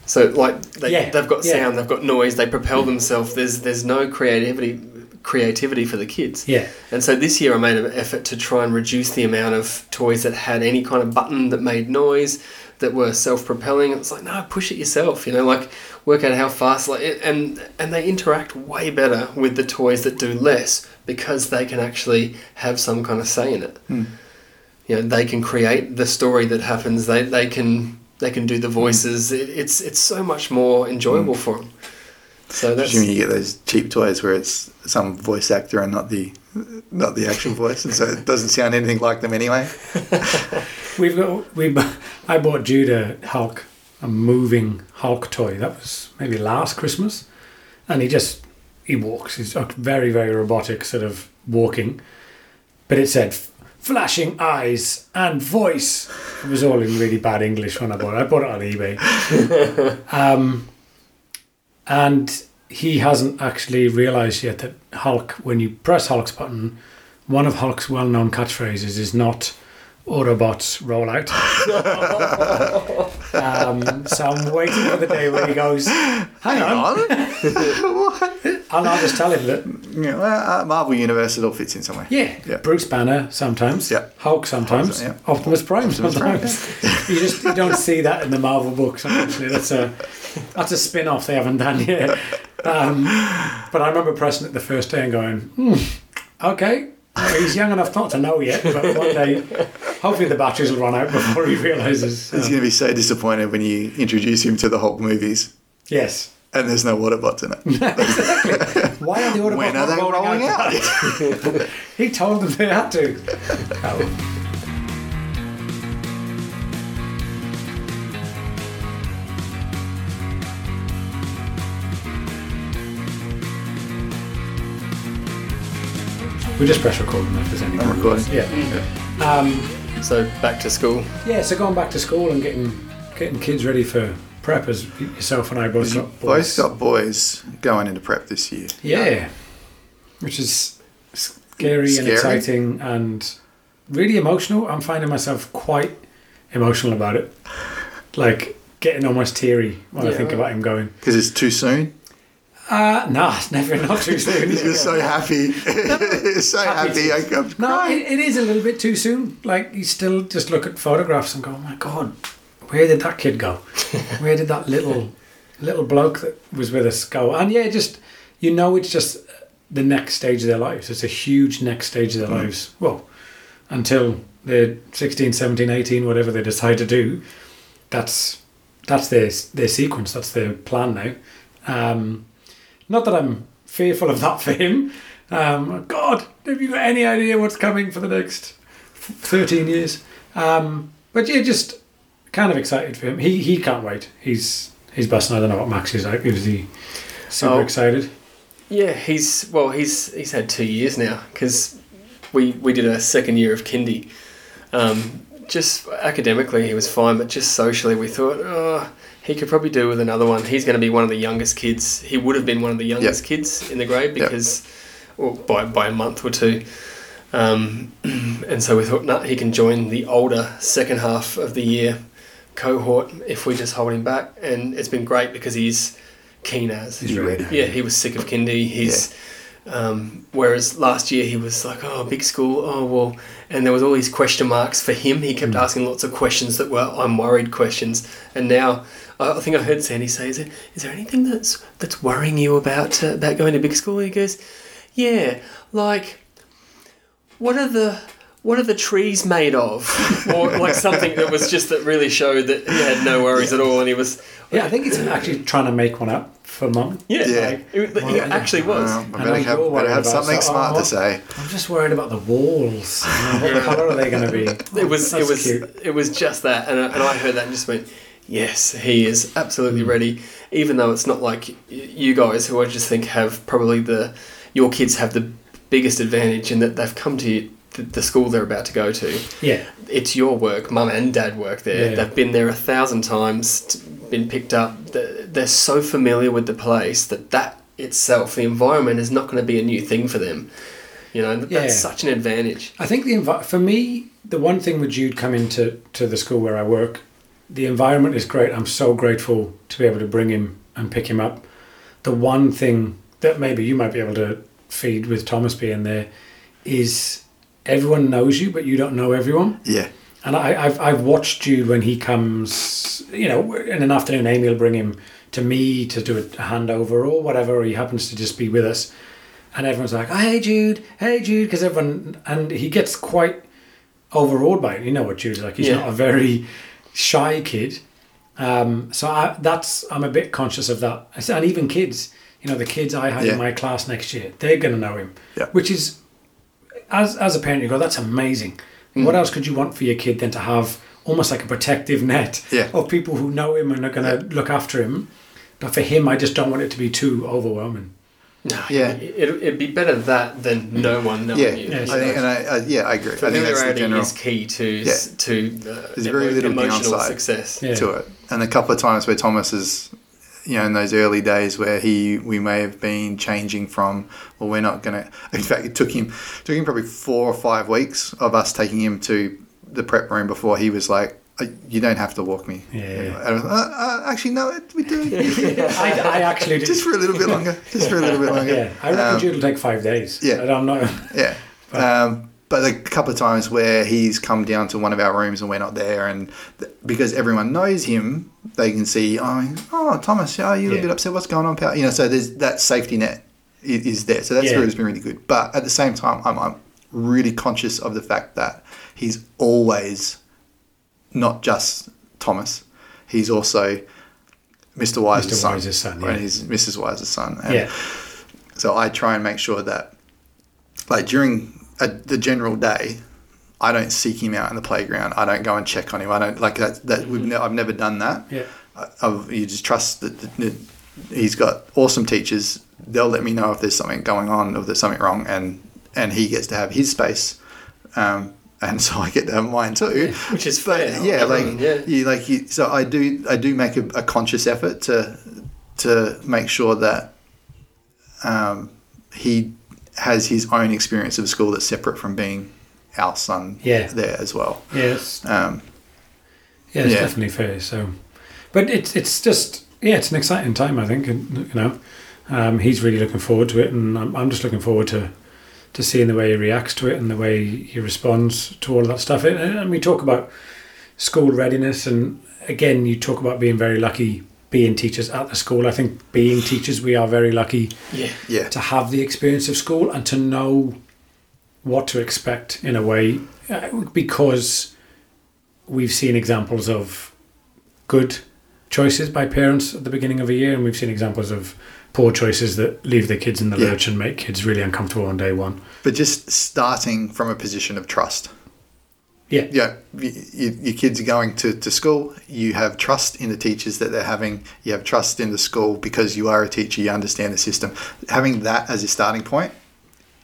So like they, Yeah, they've got yeah. sound, they've got noise, they propel themselves. There's there's no creativity creativity for the kids. yeah, And so this year I made an effort to try and reduce the amount of toys that had any kind of button that made noise, that were self-propelling. It's like no, push it yourself. You know, like work out how fast. Like and and they interact way better with the toys that do less because they can actually have some kind of say in it. Hmm. You know, they can create the story that happens. They they can they can do the voices. Mm. It, it's it's so much more enjoyable mm. for them. So that's Assuming you get those cheap toys where it's some voice actor and not the not the actual voice, and so it doesn't sound anything like them anyway. we've got we. bu- I bought Judah Hulk, a moving Hulk toy. That was maybe last Christmas, and he just he walks. He's a very very robotic sort of walking, but it said flashing eyes and voice. It was all in really bad English when I bought it. I bought it on eBay. um, and he hasn't actually realised yet that Hulk, when you press Hulk's button, one of Hulk's well-known catchphrases is not Autobots roll out. um, so I'm waiting for the day when he goes, hang on, and I'll just tell him that, Yeah, well, uh, Marvel Universe, it all fits in somewhere. yeah, Yeah. Bruce Banner sometimes, Yeah. Hulk sometimes, Yeah. Optimus Prime Optimus Prime, sometimes. you just you don't see that in the Marvel books, unfortunately. That's a that's a spin off they haven't done yet. Um, but I remember pressing it the first day and going, hmm, okay. He's young enough not to know yet, but one day, hopefully the batteries will run out before he realizes. He's uh, going to be so disappointed when you introduce him to the Hulk movies yes. and there's no Autobots in it. exactly. Why are the Autobots when are not they rolling, rolling out? out? He told them they had to. Oh. We just press record and if there's any I'm recording. Yeah. Um, so back to school. yeah, so going back to school and getting getting kids ready for prep as yourself and I both You got both got boys going into prep this year. Yeah, which is scary, and exciting and really emotional. I'm finding myself quite emotional about it, like getting almost teary when I think about him going. Because it's too soon. Uh, nah, it's never not too soon. He's just so happy. He's so Happy happy. I, No, it, it is a little bit too soon. Like you still just look at photographs and go, "Oh my god, where did that kid go? Where did that little little bloke that was with us go?" And yeah, just you know, it's just the next stage of their lives. It's a huge next stage of their lives. Well, until they're 16, 17, 18, whatever they decide to do, that's that's their their sequence. That's their plan now. Um, not that I'm fearful of that for him. Um, God, have you got any idea what's coming for the next 13 years? Um, but yeah, just kind of excited for him. He he can't wait. He's he's busting. I don't know what Max is like. Is he super Oh. excited? Yeah, he's well, he's he's had two years now because we we did a second year of kindy. Um, just academically, he was fine, but just socially, we thought, oh, he could probably do with another one. He's going to be one of the youngest kids. He would have been one of the youngest kids in the grade Yep. because, or by by a month or two. Um, and so we thought, nah, he can join the older second half of the year cohort if we just hold him back. And it's been great because he's keen as. He's ready. Yeah, he was sick of kindy. He's um, whereas last year he was like, oh, big school. Oh well, and there was all these question marks for him. He kept asking lots of questions that were I'm worried questions. And now I I think I heard Sandy say, "Is there, is there anything that's that's worrying you about uh, about going to big school?" He goes, "Yeah, like what are the what are the trees made of?" or like something that was just that really showed that he had no worries at all, and he was Yeah, I think he's actually trying to make one up for mum. yeah, Yeah. it, it Well, actually was. Well, I I better know have, better worried have about something so- smart oh, to say. I'm just worried about the walls. You what colour are they going to be? it was it was cute. it was just that and I, and I heard that and just went yes he is absolutely ready even though it's not like you guys who I just think have probably the your kids have the biggest advantage in that they've come to the, school they're about to go to. Yeah. It's your work. Mum and dad work there. Yeah. They've been there a thousand times, been picked up. They're, they're so familiar with the place that that itself, the environment, is not going to be a new thing for them. You know, that's Yeah. such an advantage. I think the envi- for me, the one thing with Jude coming to, to the school where I work, the environment is great. I'm so grateful to be able to bring him and pick him up. The one thing that maybe you might be able to feed with Thomas being there is everyone knows you, but you don't know everyone. Yeah. And I, I've, I've watched Jude when he comes, you know, in an afternoon, Amy will bring him to me to do a handover or whatever, or he happens to just be with us. And everyone's like, oh, hey, Jude, hey, Jude, because everyone, and he gets quite overawed by it. You know what Jude's like. He's Yeah. not a very shy kid. Um, so I, that's, I'm a bit conscious of that. And even kids, you know, the kids I have Yeah. in my class next year, they're going to know him. Yeah. Which is, as, as a parent, you go, that's amazing. Mm. What else could you want for your kid than to have almost like a protective net Yeah. of people who know him and are going to look after him? But for him, I just don't want it to be too overwhelming. No, Yeah. it, it'd be better that than no one knowing Yeah. you. Yeah, I think, and I, I, yeah, I agree. I think that's the Familiarity general is key to Yeah. to uh, There's very little emotional downside. success. Yeah. to it. And a couple of times where Thomas is, you know, in those early days where he, we may have been changing from, well, we're not going to. In fact, it took him, took him probably four or five weeks of us taking him to the prep room before he was like, "Uh, you don't have to walk me. Yeah. And I was, uh, uh, actually, no, we do. I, I actually do. just for a little bit longer. Just for a little bit longer. yeah, I reckon Um, Jude will take five days. yeah. I don't know. Yeah. Um, but a couple of times where he's come down to one of our rooms and we're not there, and th- because everyone knows him, they can see, oh, oh Thomas, yeah, you a Yeah. bit upset. What's going on, pal? You know, so there's that safety net i- is there. So that's Yeah. really has been really good. But at the same time, I'm, I'm really conscious of the fact that he's always not just Thomas. He's also Mr. Wise's Mr. son. Wise's son, yeah. And he's Mrs. Wise's son. And Yeah, so I try and make sure that, like during a, the general day, I don't seek him out in the playground. I don't go and check on him. I don't like that. That we've ne- I've never done that. yeah, I, I've, you just trust that, that, that he's got awesome teachers. They'll let me know if there's something going on, if there's something wrong, and and he gets to have his space, um, and so I get to have mine too. Which is But fair. yeah, like yeah. you like you. So I do I do make a, a conscious effort to to make sure that um, he has his own experience of school that's separate from being our son Yeah. there as well. yes, Um, yeah, it's yeah. definitely fair. So, but it's it's just yeah, it's an exciting time. I think, and you know, um, he's really looking forward to it, and I'm, I'm just looking forward to to seeing the way he reacts to it and the way he responds to all of that stuff. And, and we talk about school readiness, and again, you talk about being very lucky being teachers at the school. I think being teachers, we are very lucky Yeah. yeah, to have the experience of school and to know what to expect in a way uh, because we've seen examples of good choices by parents at the beginning of a year and we've seen examples of poor choices that leave their kids in the Yeah. lurch and make kids really uncomfortable on day one but just starting from a position of trust. yeah yeah, y y your kids are going to, to school. You have trust in the teachers that they're having. You have trust in the school because you are a teacher. You understand the system. Having that as a starting point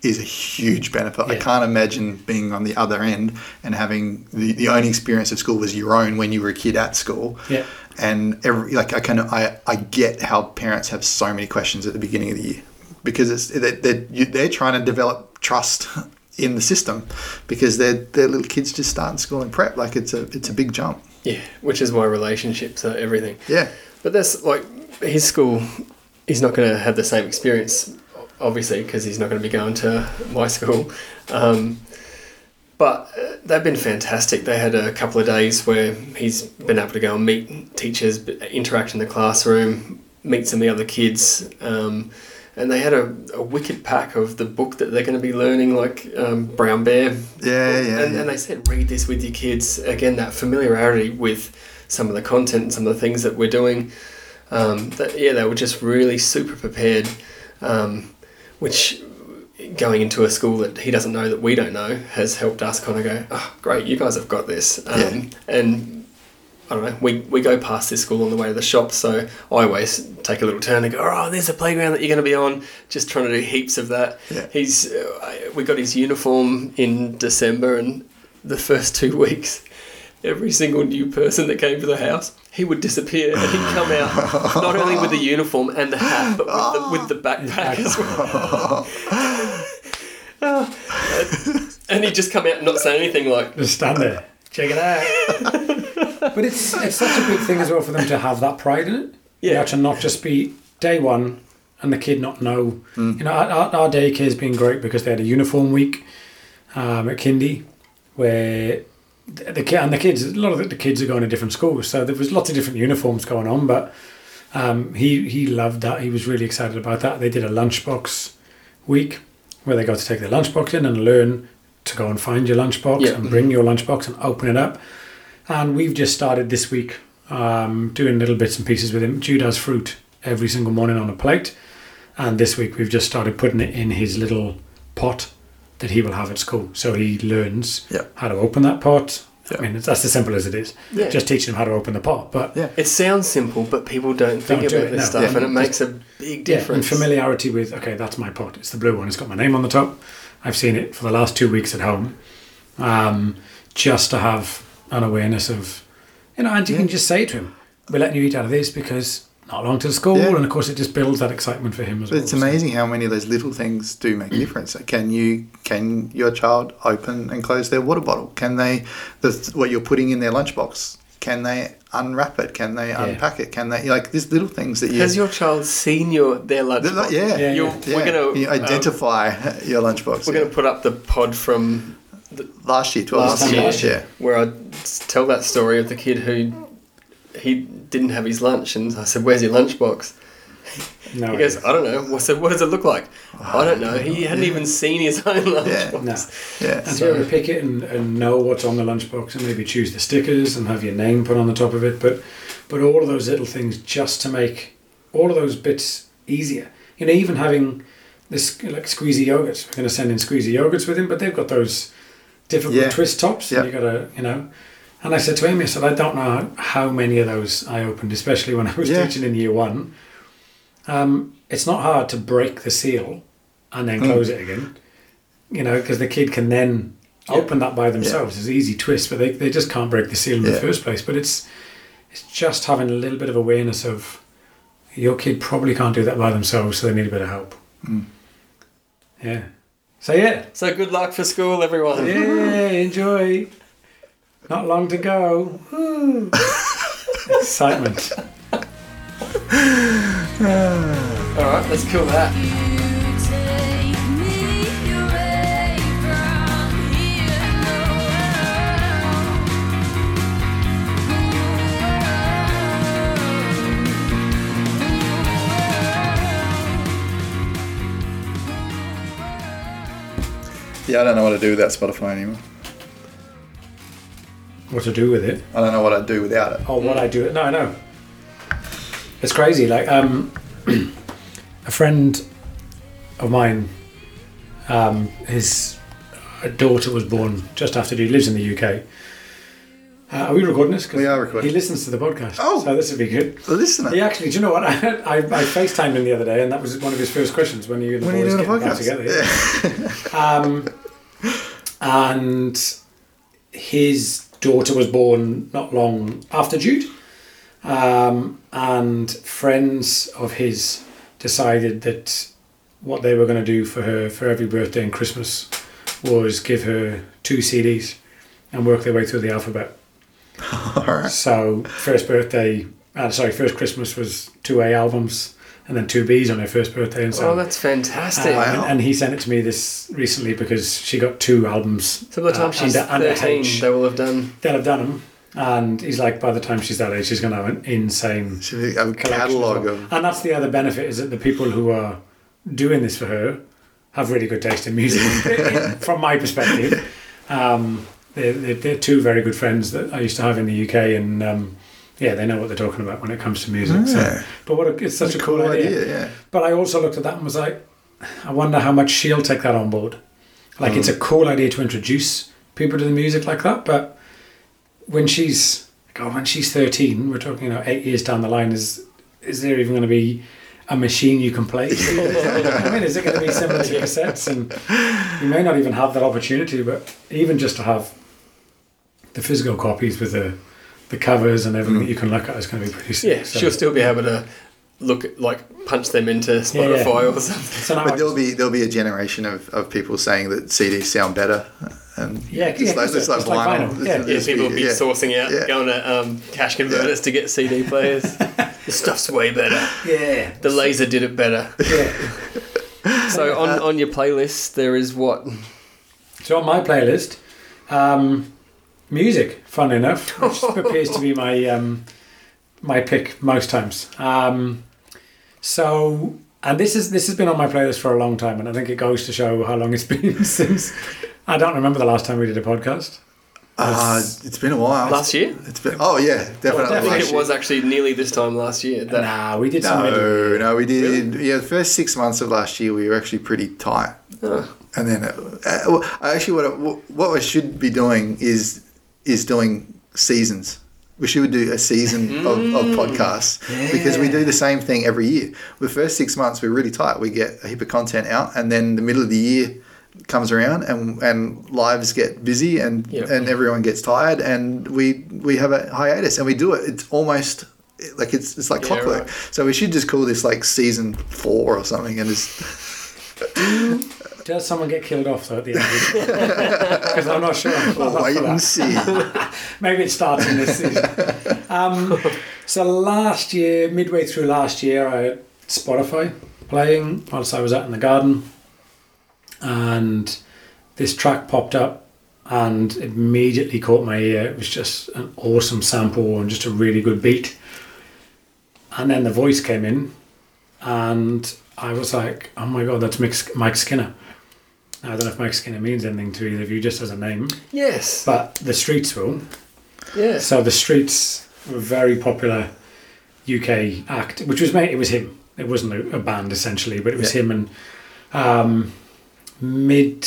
is a huge benefit. I can't imagine being on the other end and having the, the only experience of school was your own when you were a kid at school. Yeah. And every like I kind of I, I get how parents have so many questions at the beginning of the year because it's they're, they're, you- they're trying to develop trust in the system because their their little kids just starting school in prep like it's a it's a big jump. Yeah. Which is why relationships are everything. Yeah. But that's like his school. He's not going to have the same experience, obviously, because he's not going to be going to my school. Um, but uh, they've been fantastic. They had a couple of days where he's been able to go and meet teachers, interact in the classroom, meet some of the other kids. Um, and they had a, a wicked pack of the book that they're going to be learning, like um, Brown Bear. Yeah, yeah, And, yeah. and they said, read this with your kids. Again, that familiarity with some of the content and some of the things that we're doing. Um, that, yeah, they were just really super prepared, um, which going into a school that he doesn't know that we don't know has helped us kind of go, oh, great, you guys have got this. Um, Yeah. And I don't know. We, we go past this school on the way to the shop, so I always take a little turn and go, "Oh, there's a playground that you're going to be on." Just trying to do heaps of that. Yeah. He's uh, we got his uniform in December, and the first two weeks, every single new person that came to the house, he would disappear, and he'd come out not only with the uniform and the hat, but with the, with the ah. backpack as well. Ah. and he'd just come out and not say anything like, Just stand there. Check it out. but it's it's such a big thing as well for them to have that pride in it. Yeah. You know, to not just be day one and the kid not know. Mm. You know, our, our our daycare's been great because they had a uniform week um, at Kindy where the, the kid and the kids a lot of the, the kids are going to different schools, so there was lots of different uniforms going on. But um, he he loved that. He was really excited about that. They did a lunchbox week where they got to take their lunchbox in and learn to go and find your lunchbox Yeah. and bring your lunchbox and open it up. And we've just started this week um, doing little bits and pieces with him. Jude has fruit every single morning on a plate, and this week we've just started putting it in his little pot that he will have at school. So he learns Yeah. how to open that pot. Yeah. I mean, it's, that's as simple as it is. Yeah. Just teaching him how to open the pot. But Yeah. It sounds simple, but people don't think Don't do about it, this no. stuff, Yeah. and it makes a big Yeah, and difference. familiarity with okay, that's my pot. It's the blue one. It's got my name on the top. I've seen it for the last two weeks at home. Um, just to have an awareness of, you know, and you can just say to him, "We're letting you eat out of this because not long to school," Yeah. and of course it just builds that excitement for him as But well. it's so- amazing how many of those little things do make a difference. Can you can your child open and close their water bottle? Can they the what you're putting in their lunchbox? Can they unwrap it? Can they unpack it? Can they like these little things that you Has your child seen your their lunch? Like- yeah, Yeah, You're, yeah. We're gonna you um, identify your lunchbox. we're gonna put up the pod from last year, twelve last year, last year. where I tell that story of the kid who he didn't have his lunch, and I said, "Where's your lunchbox?" No, He goes, "I don't know." I said, "What does it look like?" Oh, I don't know. He hadn't even seen his own lunchbox. no. Yeah, And so be able to pick it and, and know what's on the lunchbox and maybe choose the stickers and have your name put on the top of it. But but all of those little things just to make all of those bits easier. You know, even having this like squeezy yogurts. We're going to send in squeezy yogurts with him, but they've got those difficult Yeah. twist tops. Yeah. And you got to, you know. And I said to Amy, I said, I don't know how many of those I opened, especially when I was Yeah. teaching in year one. Um, it's not hard to break the seal and then Mm. close it again you know, because the kid can then Yeah. open that by themselves. It's an easy twist, but they, they just can't break the seal in the first place. But it's it's just having a little bit of awareness of your kid probably can't do that by themselves, so they need a bit of help. Mm. Yeah. So yeah, So good luck for school, everyone. yeah, enjoy. Not long to go. Excitement. All right, let's kill that. Take me away from here, yeah. I don't know what to do with that Spotify anymore. What to do with it? I don't know what I'd do without it. Oh, what I do? It. No, I know. It's crazy. Like, um, a friend of mine, um, his daughter was born just after he lives in the UK. Uh, are we recording this? We are recording. He listens to the podcast. Oh. so this would be good. The listener. He actually, do you know what? I, I, I FaceTimed him the other day, and that was one of his first questions when you the When are you doing a getting back podcast? together. Um, and his daughter was born not long after Jude. Um, and friends of his decided that what they were going to do for her for every birthday and Christmas was give her two CDs and work their way through the alphabet. All right. So first birthday, uh, sorry, first Christmas was two A albums and then two Bs on her first birthday, and so. Oh, that's fantastic. Uh, Wow. and, and he sent it to me this recently because she got two albums. so by the time uh, she's under- under 13, H. they will have done. They'll have done them, and he's like, by the time she's that age, she's going to have an insane Should we have a catalogue well. of And that's the other benefit is that the people who are doing this for her have really good taste in music, from my perspective. Um, they're, they're, they're two very good friends that I used to have in the UK, and um, yeah, they know what they're talking about when it comes to music. So, but what a, it's such That's a cool, idea. Yeah. But I also looked at that and was like, I wonder how much she'll take that on board. Like, it's a mm. cool idea to introduce people to the music like that, but when she's God, when she's thirteen, we're talking, you know, eight years down the line. Is is there even going to be a machine you can play? I mean, is it going to be similar to cassettes? And you may not even have that opportunity. But even just to have the physical copies with the the covers and everything that you can look at is going to be pretty sick. Yeah, So- she'll still be able to look at, like punch them into Spotify yeah. or something. So now I But there'll just- be there'll be a generation of, of people saying that CDs sound better, and Yeah, just yeah, like, just just like like- just like vinyl. vinyl, yeah. Yeah, people will be yeah. sourcing out, Yeah. going to um, cash converters to get CD players. the stuff's way better. yeah, The laser did it better. yeah. So on, on your playlist, there is what? So on my playlist, um, music, fun enough, which appears to be my um, my pick most times. Um, so, and this is this has been on my playlist for a long time, and I think it goes to show how long it's been since. I don't remember the last time we did a podcast. Uh, it's been a while. Last year? It's been. Oh yeah, definitely. I think last it was actually nearly this time last year. That, nah, we did something. No, no, we did. Yeah, the first six months of last year, we were actually pretty tight. Oh. And then, uh, uh, well, actually, what I- what we should be doing is is doing seasons. We should do a season of, of mm. podcasts because we do the same thing every year. The first six months, we're really tight. We get a heap of content out, and then the middle of the year comes around, and and lives get busy, and Yep. and everyone gets tired, and we we have a hiatus, and we do it. It's almost like it's it's like Yeah, clockwork. right. So we should just call this like season four or something, and just Does someone get killed off though at the end? Because I'm not sure. I'm we'll wait and see. Maybe it starts in this season. Um, so last year, midway through last year, I had Spotify playing whilst I was out in the garden, and this track popped up, and immediately caught my ear. It was just an awesome sample and just a really good beat. And then the voice came in, and I was like, "Oh my god, that's Mike, Mike Skinner." I don't know if Mike Skinner means anything to either of you, just as a name, yes. but the Streets will. yes. So the Streets were a very popular UK act, which was made. It was him. It wasn't a, a band essentially, but it was Yeah. him and um, mid,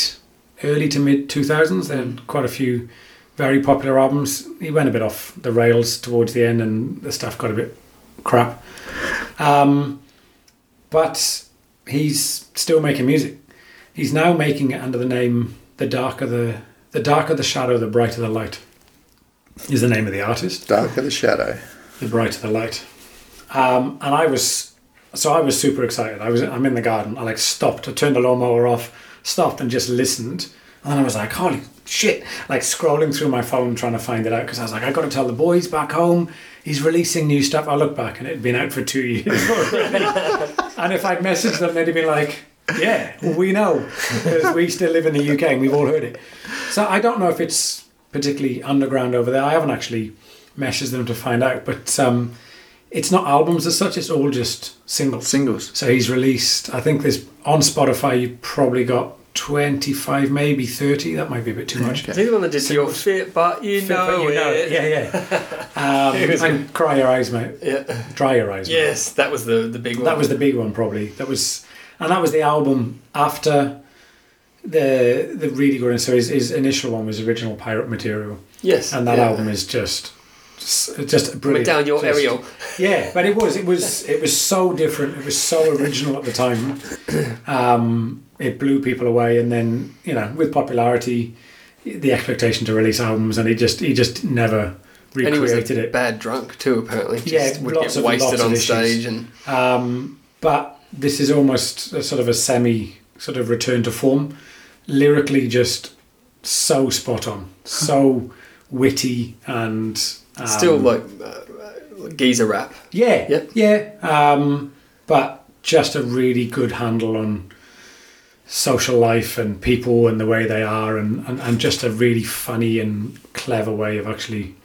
early to mid two thousands. They had quite a few very popular albums. He went a bit off the rails towards the end, and the stuff got a bit crap. Um, but he's still making music. He's now making it under the name "The Darker the the Darker the Shadow, the Brighter the Light." Is the name of the artist Darker the shadow. the brighter the light. Um, and I was, so I was super excited. I was, I'm in the garden. I like stopped. I turned the lawnmower off, stopped, and just listened. And then I was like, holy shit! Like scrolling through my phone trying to find it out because I was like, I got to tell the boys back home he's releasing new stuff. I look back and it had been out for two years already. and if I'd messaged them, they'd have been like, yeah, we know because we still live in the UK and we've all heard it. So I don't know if it's particularly underground over there. I haven't actually messaged them to find out, but um, it's not albums as such. It's all just singles. Singles. So he's released. I think there's on Spotify. You probably got twenty five, maybe thirty. That might be a bit too much. Okay. Is he the one that did your fit, but you Fit, know, but you know it? it. Yeah, yeah. Um, and cry your eyes, mate. Yeah. Dry your eyes. mate. Yes, that was the the big one. That was the big one, probably. That was, and that was the album after the the really good. So his, his initial one was original pirate material, yes, and that yeah. album is just just, just went brilliant. down your Just- aerial. Yeah, but it was it was it was so different. It was so original at the time. Um, it blew people away, and then you know with popularity, the expectation to release albums, and he just he just never And he was recreated it. bad drunk too, apparently. Just Yeah, would lots get of- wasted lots of on issues. stage and Um, but this is almost a sort of a semi sort of return to form. Lyrically, just so spot on, so witty, and um, still like uh, geezer rap. yeah, Yep. yeah. Um, but just a really good handle on social life and people and the way they are, and, and, and just a really funny and clever way of actually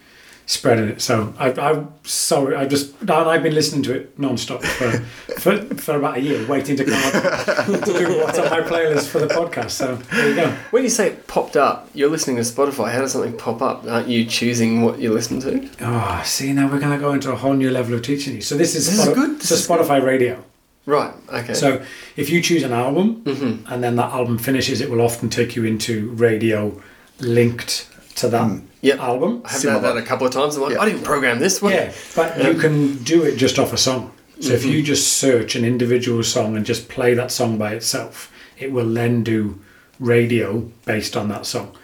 spreading it. So I, I'm sorry, I just and I've been listening to it non-stop for, for, for about a year, waiting to come up to do what's on my playlist for the podcast. So there you go. When you say it popped up, you're listening to Spotify. How does something pop up? Aren't you choosing what you listen to? Oh, see, now we're going to go into a whole new level of teaching you. So this is, This is good. This is Spotify Radio. Right. Okay. So if you choose an album Mhm. and then that album finishes, it will often take you into radio linked to that Yep. album. I have done that a couple of times. I'm like, Yeah. I didn't program this. What? Yeah, but you can do it just off a song. So if you mm-hmm. just search an individual song and just play that song by itself, it will then do radio based on that song.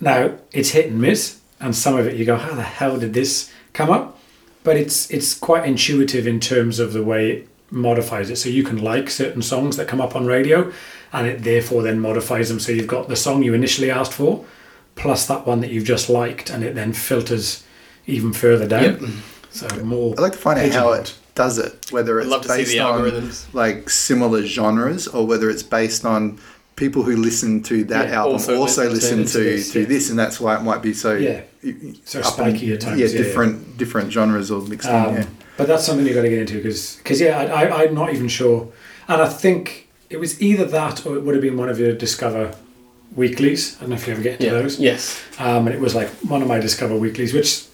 Now it's hit and miss, and some of it you go, "How the hell did this come up?" But it's it's quite intuitive in terms of the way it modifies it. So you can like certain songs that come up on radio, and it therefore then modifies them. So you've got the song you initially asked for, plus that one that you've just liked, and it then filters even further down. Yep. So more. I'd like to find out how it does it, whether it's love to see based the on algorithms. like similar genres or whether it's based on people who listen to that Yeah, album also also, listen listen to to, this, to yeah. this, and that's why it might be so Yeah. So spiky at times, Yeah, yeah, yeah. different different genres or mixed Um, in. Yeah. But that's something you've got to get into because, yeah, I, I, I'm not even sure. And I think it was either that or it would have been one of your Discover weeklies. I don't know if you ever get into Yeah. those. Yes. Um, and it was like one of my Discover weeklies, which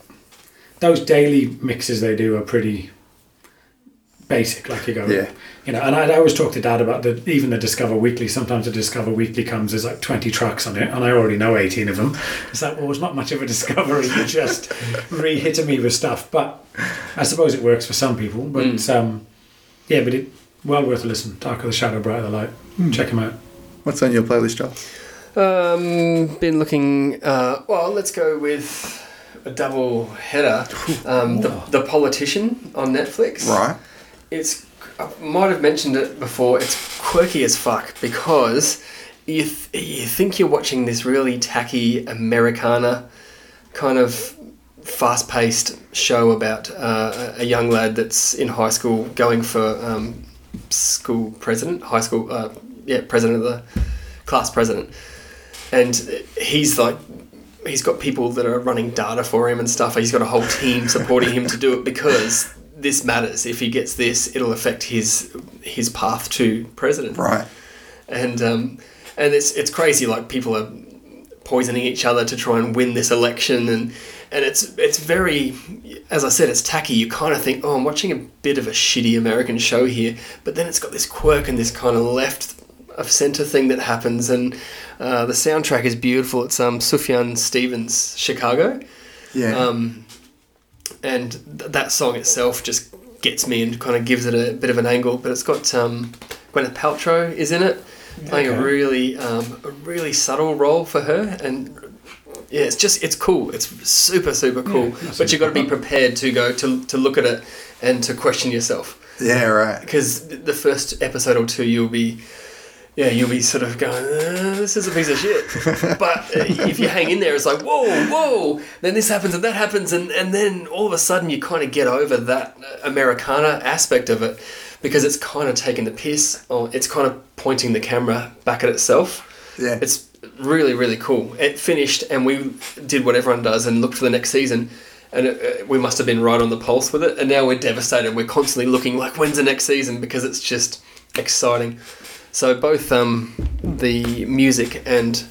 those daily mixes they do are pretty basic. Like you go, Yeah. you know. And I, I always talk to Dad about the even the Discover Weekly. Sometimes the Discover Weekly comes there's like twenty tracks on it, and I already know eighteen of them. It's like, well, it's not much of a discovery. You're just re-hitting me with stuff. But I suppose it works for some people. But um, yeah, but it well worth a listen. Darker the shadow, brighter the light. Check them out. What's on your playlist, Joel? Um, been looking. Uh, well, let's go with a double header. Um, the, the Politician on Netflix. Right. It's. I might have mentioned it before. It's quirky as fuck because you th- you think you're watching this really tacky Americana kind of fast-paced show about uh, a a young lad that's in high school going for um, school president, high school, uh, yeah, president of the class president, and he's like. He's got people that are running data for him and stuff. He's got a whole team supporting him to do it because this matters. If he gets this, it'll affect his his path to president Right. and um, and it's it's crazy. Like people are poisoning each other to try and win this election, and and it's it's very, as I said, it's tacky. You kind of think, oh, I'm watching a bit of a shitty American show here, but then it's got this quirk and this kind of left of center thing that happens, and uh, the soundtrack is beautiful. It's um Sufjan Stevens, Chicago Yeah. um, and th- that song itself just gets me and kind of gives it a bit of an angle. But it's got um, Gwyneth Paltrow is in it, playing a really um, a really subtle role for her, and yeah, it's just it's cool. It's super super cool. Yeah, but you've got to be prepared to go to to look at it and to question yourself yeah. Right. because the first episode or two you'll be yeah you'll be sort of going uh, this is a piece of shit. But uh, if you hang in there it's like whoa whoa then this happens and that happens and, and then all of a sudden you kind of get over that americana aspect of it because it's kind of taking the piss or it's kind of pointing the camera back at itself. Yeah. it's really really cool. It finished and we did what everyone does and looked for the next season and it, uh, we must have been right on the pulse with it and now we're devastated. We're constantly looking like when's the next season? Because it's just exciting so both um, the music and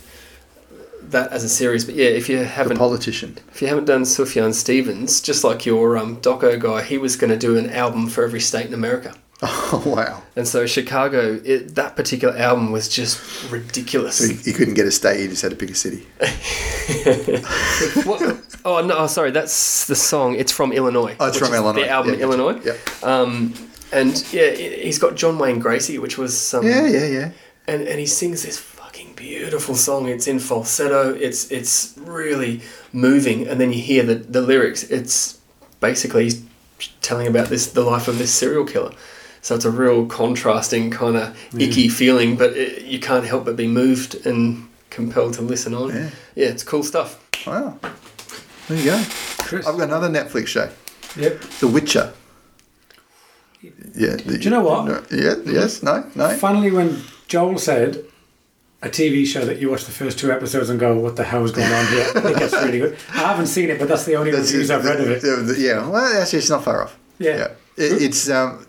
that as a series but yeah if you haven't politician. if you haven't done Sufjan Stevens just like your um, doco guy he was going to do an album for every state in America Oh wow. and so Chicago it, that particular album was just ridiculous So you, you couldn't get a state. he just had to pick a city. What? Oh no! Oh, sorry, that's the song. It's from Illinois. Oh, it's from Illinois. The album Yeah, Illinois. Yep. Um, and yeah, he- he's got John Wayne Gacy, which was some. Yeah. Yeah. Yeah. And and he sings this fucking beautiful song. It's in falsetto. It's it's really moving. And then you hear the the lyrics. It's basically he's telling about this the life of this serial killer. So it's a real contrasting kind of mm. icky feeling, but it, you can't help but be moved and compelled to listen on. Yeah. yeah it's cool stuff. Wow. There you go. Chris. I've got another Netflix show, Yep. The Witcher. Yeah. Do you know what? No, yeah. Yes. No. No. Finally, when Joel said a TV show that you watch the first two episodes and go, "What the hell is going on here?" I think that's really good. I haven't seen it, but that's the only That's reviews I've read of it. the- the- Yeah, well, actually, it's not far off. Yeah. It, it's um,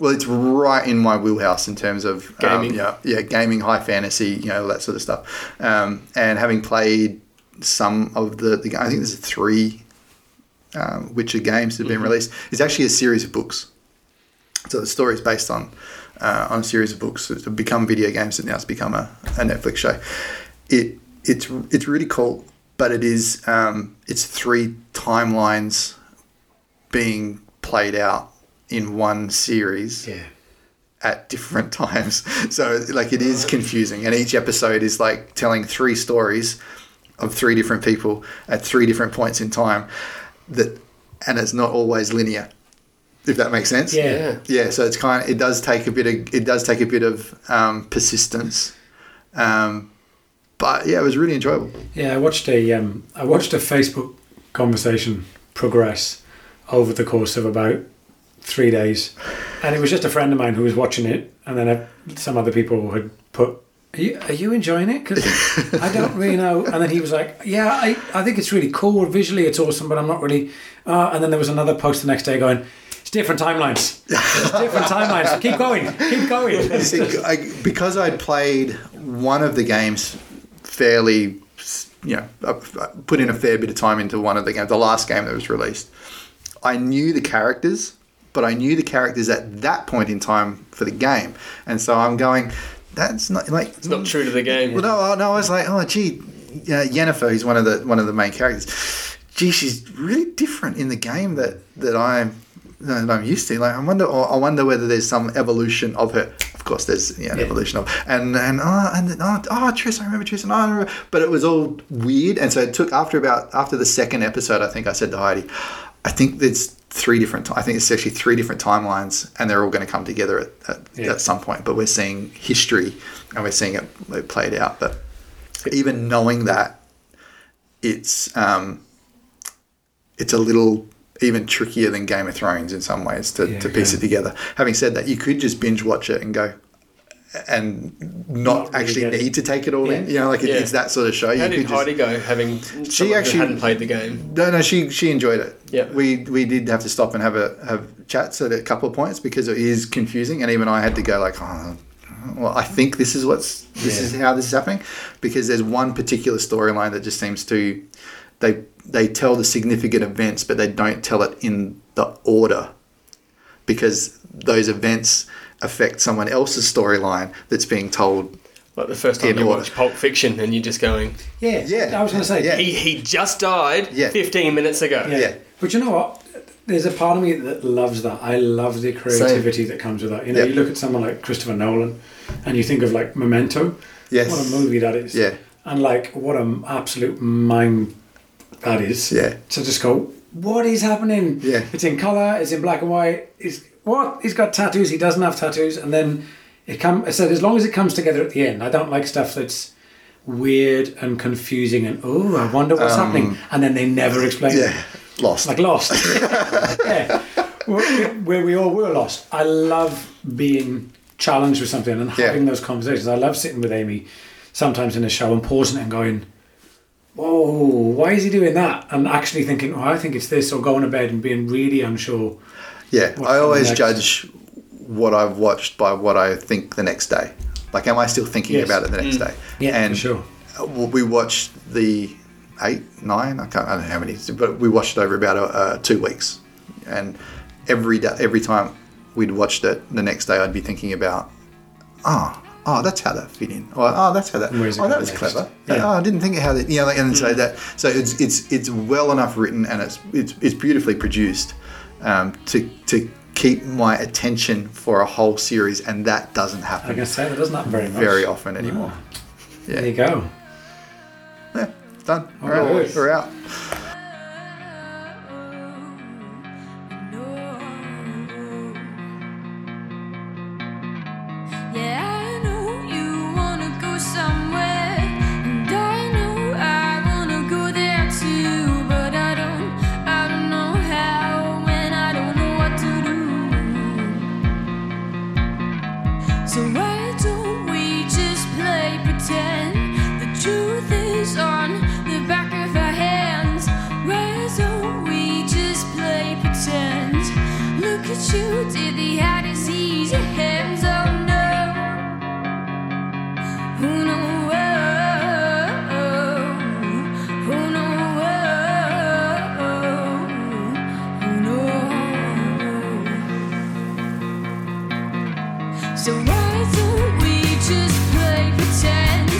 well, it's right in my wheelhouse in terms of um, Gaming. yeah, yeah, gaming, high fantasy, you know, that sort of stuff. Um, and having played some of the, the I think there's three um, Witcher games that have been released. It's actually a series of books. So the story is based on uh, on a series of books that have become video games and now it's become a, a Netflix show. It it's it's really cool. but it is um, it's three timelines being played out in one series Yeah. at different times. So like it is confusing, and each episode is like telling three stories of three different people at three different points in time. That and it's not always linear. If that makes sense. Yeah. Yeah. Yeah. So it's kind of it does take a bit of it does take a bit of um, persistence. Um, but yeah, it was really enjoyable. Yeah, I watched a um, I watched a Facebook conversation progress over the course of about three days, and it was just a friend of mine who was watching it, and then uh, some other people had put. Are you, are you enjoying it? Because I don't really know. And then he was like, "Yeah, I, I think it's really cool. Visually, it's awesome, but I'm not really." Uh, and then there was another post the next day going, "It's different timelines. It's different timelines. Keep going. Keep going." See, I, because I'd played one of the games fairly, you know, I I put in a fair bit of time into one of the games, the last game that was released. I knew the characters, but I knew the characters at that point in time for the game, and so I'm going. That's not like It's not true to the game. Well, no, no, I was like, oh, gee, uh, Yennefer, who's one of the one of the main characters. Gee, she's really different in the game that that I'm that I'm used to. Like, I wonder, or I wonder whether there's some evolution of her. Of course, there's yeah, an Yeah. evolution of, and and oh, and oh, oh, Triss, I remember Triss, and oh, I remember, but it was all weird, and so it took after about after the second episode, I think I said to Heidi, I think there's three different. I think it's actually three different timelines, and they're all going to come together at, at, Yeah. at some point. But we're seeing history, and we're seeing it, it played out. But even knowing that, it's um, it's a little even trickier than Game of Thrones in some ways to, Yeah, to piece yeah. it together. Having said that, you could just binge watch it and go. And not, Not really actually need to take it all in, Yeah. you know, like it, it's that sort of show. How you did could just, Heidi go? Having she actually- hadn't played the game. no, no, she she enjoyed it. Yeah. we we did have to stop and have a have chats at a couple of points because it is confusing, and even I had to go like, oh, well, I think this is what's this is how this is happening because there's one particular storyline that just seems to they they tell the significant events, but they don't tell it in the order because those events affect someone else's storyline that's being told. Like the first time In you order. watch Pulp Fiction and you're just going, Yeah, Yeah. I was going to say, Yeah. he, he just died Yeah. 15 minutes ago. Yeah. Yeah. But you know what? There's a part of me that loves that. I love the creativity that comes with that. You know, Yeah. you look at someone like Christopher Nolan and you think of like Memento. Yes. What a movie that is. Yeah. And like what an absolute mind that is. Yeah. To just go, what is happening? Yeah. It's in colour, it's in black and white. He's what? He's got tattoos, he doesn't have tattoos, and then it come I said as long as it comes together at the end, I don't like stuff that's weird and confusing and oh, I wonder what's happening. And then they never explain it Um, Yeah, lost. like lost. yeah, where, we all were lost. I love being challenged with something and Yeah. having those conversations. I love sitting with Amy sometimes in a show and pausing it and going, "Whoa, why is he doing that?" And actually thinking, "Oh, I think it's this," or going to bed and being really unsure. Yeah, I always judge what I've watched by what I think the next day. Like, am I still thinking Yes. about it the next day? Yeah, and for sure. uh, we watched the eight, nine. I can't. I don't know how many, but we watched it over about uh, uh, two weeks, and every day, every time we'd watched it, the next day I'd be thinking about, oh. Oh, that's how that fit in. Or, oh, ah, that's how that. Where's Oh, that was clever. Yeah. Oh, I didn't think of how that. You know, like, and so hmm. that. So it's it's it's well enough written, and it's it's, it's beautifully produced um, to to keep my attention for a whole series, and that doesn't I happen can say that doesn't happen very much. very often anymore. There you go. Yeah, done. Oh, We're out. good. We're out. So why don't we just play pretend?